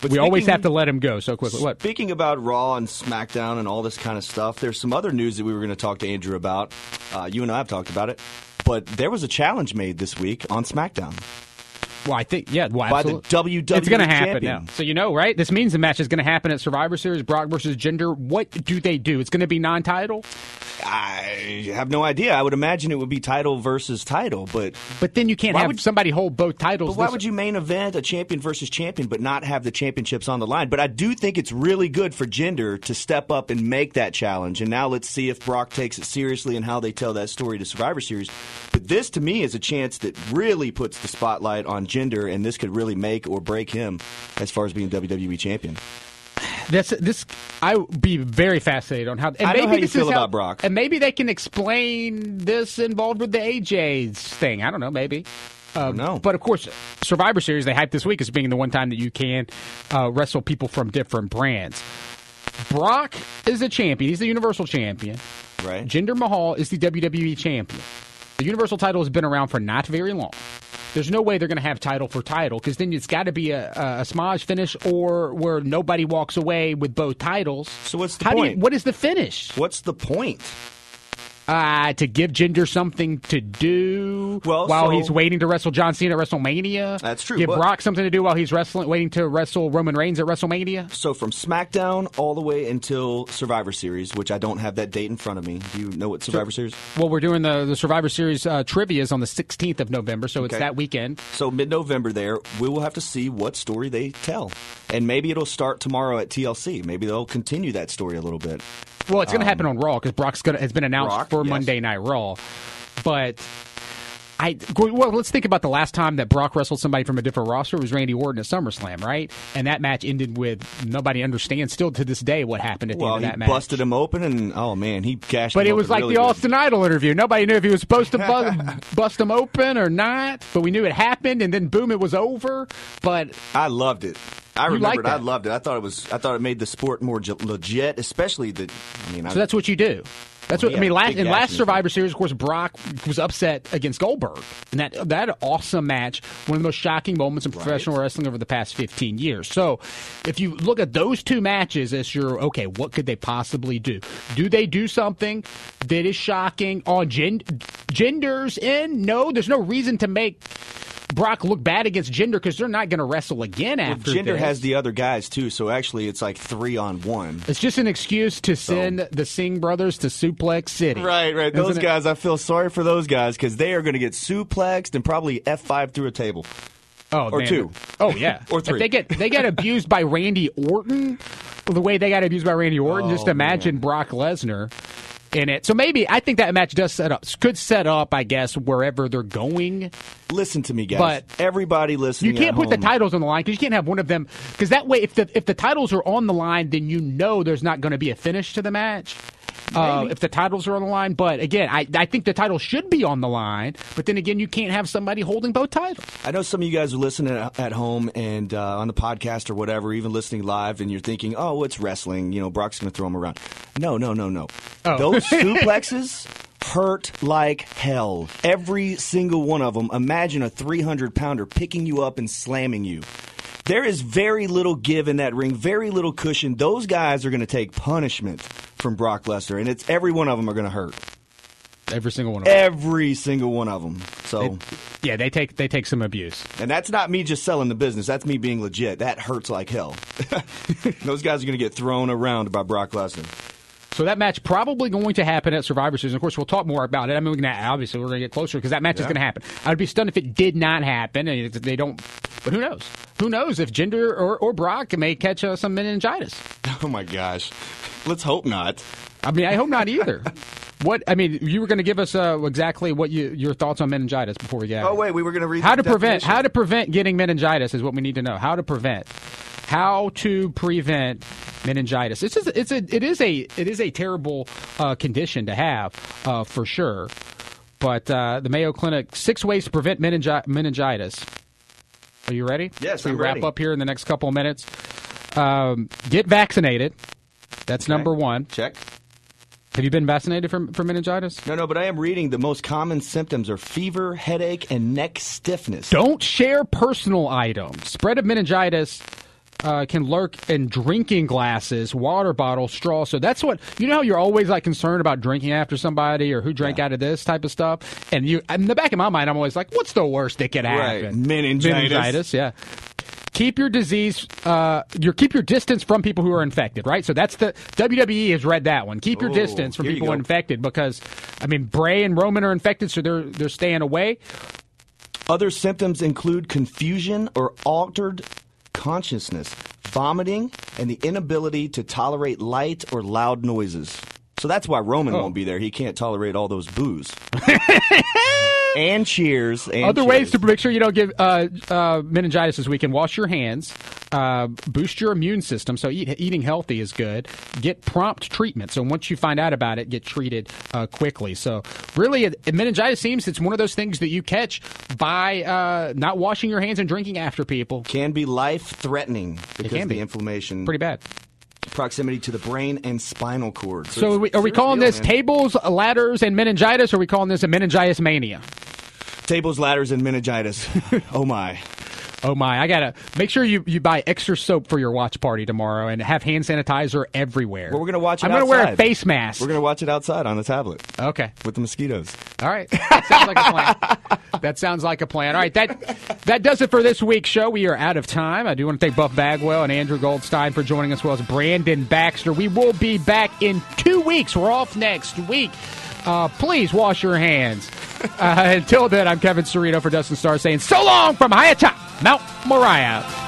but we speaking, always have to let him go so quickly. What? Speaking about Raw and SmackDown and all this kind of stuff, there's some other news that we were going to talk to Andrew about. Uh, you and I have talked about it, but there was a challenge made this week on SmackDown. Well, I think yeah. Well, by the WWE, it's going to happen now. So you know, right? This means the match is going to happen at Survivor Series. Brock versus Jinder. What do they do? It's going to be non-title. I have no idea. I would imagine it would be title versus title, but but then you can't have would, somebody hold both titles. But why would you main event a champion versus champion, but not have the championships on the line? But I do think it's really good for Jinder to step up and make that challenge. And now let's see if Brock takes it seriously and how they tell that story to Survivor Series. But this, to me, is a chance that really puts the spotlight on Jinder, and this could really make or break him as far as being WWE champion. This, this. I would be very fascinated on how. And I maybe know how this you feel is about how, Brock. And maybe they can explain this involved with the AJ's thing. I don't know. Maybe. Um, no. But of course, Survivor Series they hype this week as being the one time that you can uh, wrestle people from different brands. Brock is a champion. He's the Universal Champion. Right. Jinder Mahal is the WWE Champion. The Universal title has been around for not very long. There's no way they're going to have title for title because then it's got to be a, a, smudge finish or where nobody walks away with both titles. So what's the How point? You, what is the finish? What's the point? Uh, to give Jinder something to do well, while so, he's waiting to wrestle John Cena at WrestleMania. That's true. Give but, Brock something to do while he's wrestling, waiting to wrestle Roman Reigns at WrestleMania. So from SmackDown all the way until Survivor Series, which I don't have that date in front of me. Do you know what Survivor so, Series? Well, we're doing the the Survivor Series uh, trivia is on the 16th of November, so okay. it's that weekend. So mid-November, there we will have to see what story they tell, and maybe it'll start tomorrow at TLC. Maybe they'll continue that story a little bit. Well, it's going to um, happen on Raw because Brock's gonna, has been announced Brock, for yes. Monday Night Raw. But I well, let's think about the last time that Brock wrestled somebody from a different roster. It was Randy Orton at SummerSlam, right? And that match ended with nobody understands still to this day what happened at the well, end of that he match. busted him open, and oh man, he cashed. But it was like really the good. Austin Idol interview. Nobody knew if he was supposed to bust, bust him open or not. But we knew it happened, and then boom, it was over. But I loved it. I You remember it. I loved it. I thought it was. I thought it made the sport more legit, especially the. I mean, I, So that's what you do. That's what Well, I mean. yeah, Last in last Survivor Series, of course, Brock was upset against Goldberg, and that that awesome match, one of the most shocking moments in professional wrestling over the past fifteen years. So, if you look at those two matches as your okay, what could they possibly do? Do they do something that is shocking on gen- Jinder's end? No, there's no reason to make. Brock look bad against Jinder because they're not going to wrestle again well, after Jinder this. has the other guys too, so actually it's like three on one. It's just an excuse to send the Singh brothers to Suplex City. Right, right. Isn't Those it? guys, I feel sorry for those guys because they are going to get suplexed and probably F five through a table. Oh, Or man. two. Oh yeah, Or If three. they get they get abused by Randy Orton, the way they got abused by Randy Orton. just Oh, imagine Brock Lesnar in it. So maybe I think that match does set up could set up, I guess, wherever they're going. Listen to me, guys. But everybody listening, You can't put the titles on the line because you can't have one of them. Because that way, if the if the titles are on the line, then you know there's not going to be a finish to the match. Uh, if the titles are on the line, but again, I, I think the title should be on the line. But then again, you can't have somebody holding both titles. I know some of you guys are listening at, at home and uh, on the podcast or whatever, even listening live, and you're thinking, "Oh, it's wrestling. You know, Brock's going to throw him around." No, no, no, no. Oh. Those suplexes hurt like hell. Every single one of them. Imagine a 300 pounder picking you up and slamming you. There is very little give in that ring, very little cushion. Those guys are going to take punishment from Brock Lesnar, and it's every one of them are going to hurt. Every single one of them. Every single one of them. So, yeah, they take they take some abuse. and that's not me just selling the business. That's me being legit. That hurts like hell. Those guys are going to get thrown around by Brock Lesnar. So that match probably going to happen at Survivor Series. Of course, we'll talk more about it. I mean, we're gonna, obviously we're going to get closer because that match is going to happen. I'd be stunned if it did not happen. And they don't, but who knows? Who knows if Jinder or, or Brock may catch uh, some meningitis? Oh my gosh. Let's hope not. I mean, I hope not either. what I mean, you were going to give us uh, exactly what you, your thoughts on meningitis before we get. Oh wait, we were going to read how to prevent definition. how to prevent getting meningitis is what we need to know. How to prevent how to prevent meningitis. It's just, it's a it is a it is a terrible uh, condition to have uh, for sure. But uh, the Mayo Clinic six ways to prevent meningi- meningitis. Are you ready? Yes, we wrap ready. up here in the next couple of minutes. Um, get vaccinated. That's number one. Check. Have you been vaccinated for, for meningitis? No, no, but I am reading the most common symptoms are fever, headache, and neck stiffness. Don't share personal items. Spread of meningitis uh, can lurk in drinking glasses, water bottles, straw. So that's what you know. how You're always like concerned about drinking after somebody or who drank out of this type of stuff. And you, in the back of my mind, I'm always like, what's the worst that could Right. happen? Meningitis. Meningitis. Yeah. Keep your disease, uh, your keep your distance from people who are infected, right? So that's the WWE has read that one. Keep your Oh, distance from here you people infected because, I mean, Bray and Roman are infected, so they're they're staying away. Other symptoms include confusion or altered consciousness, vomiting, and the inability to tolerate light or loud noises. So that's why Roman Oh. won't be there. He can't tolerate all those boos. and cheers. And Other cheers. ways to make sure you don't get uh, uh, meningitis this weekend: wash your hands, uh, boost your immune system. So eat, eating healthy is good. Get prompt treatment. So once you find out about it, get treated uh, quickly. So really, it, meningitis seems it's one of those things that you catch by uh, not washing your hands and drinking after people. can be life threatening because can of the be. inflammation, Pretty bad. Proximity to the brain and spinal cord. So it's are we, are we calling deal, this man. tables, ladders, and meningitis? Or are we calling this a meningitis mania? tables, ladders, and meningitis? oh my! Oh my! I gotta make sure you, you buy extra soap for your watch party tomorrow and have hand sanitizer everywhere. Well, we're gonna watch it I'm gonna wear a face mask. We're gonna watch it outside on the tablet Okay. with the mosquitoes. All right. That sounds like a plan. that sounds like a plan. All right. That that does it for this week's show. We are out of time. I do want to thank Buff Bagwell and Andrew Goldstein for joining us, as well as Brandon Baxter. We will be back in two weeks. We're off next week. Uh, please wash your hands. Uh, until then, I'm Kevin Cerrito for Dustin Starr saying so long from high atop Mount Moriah.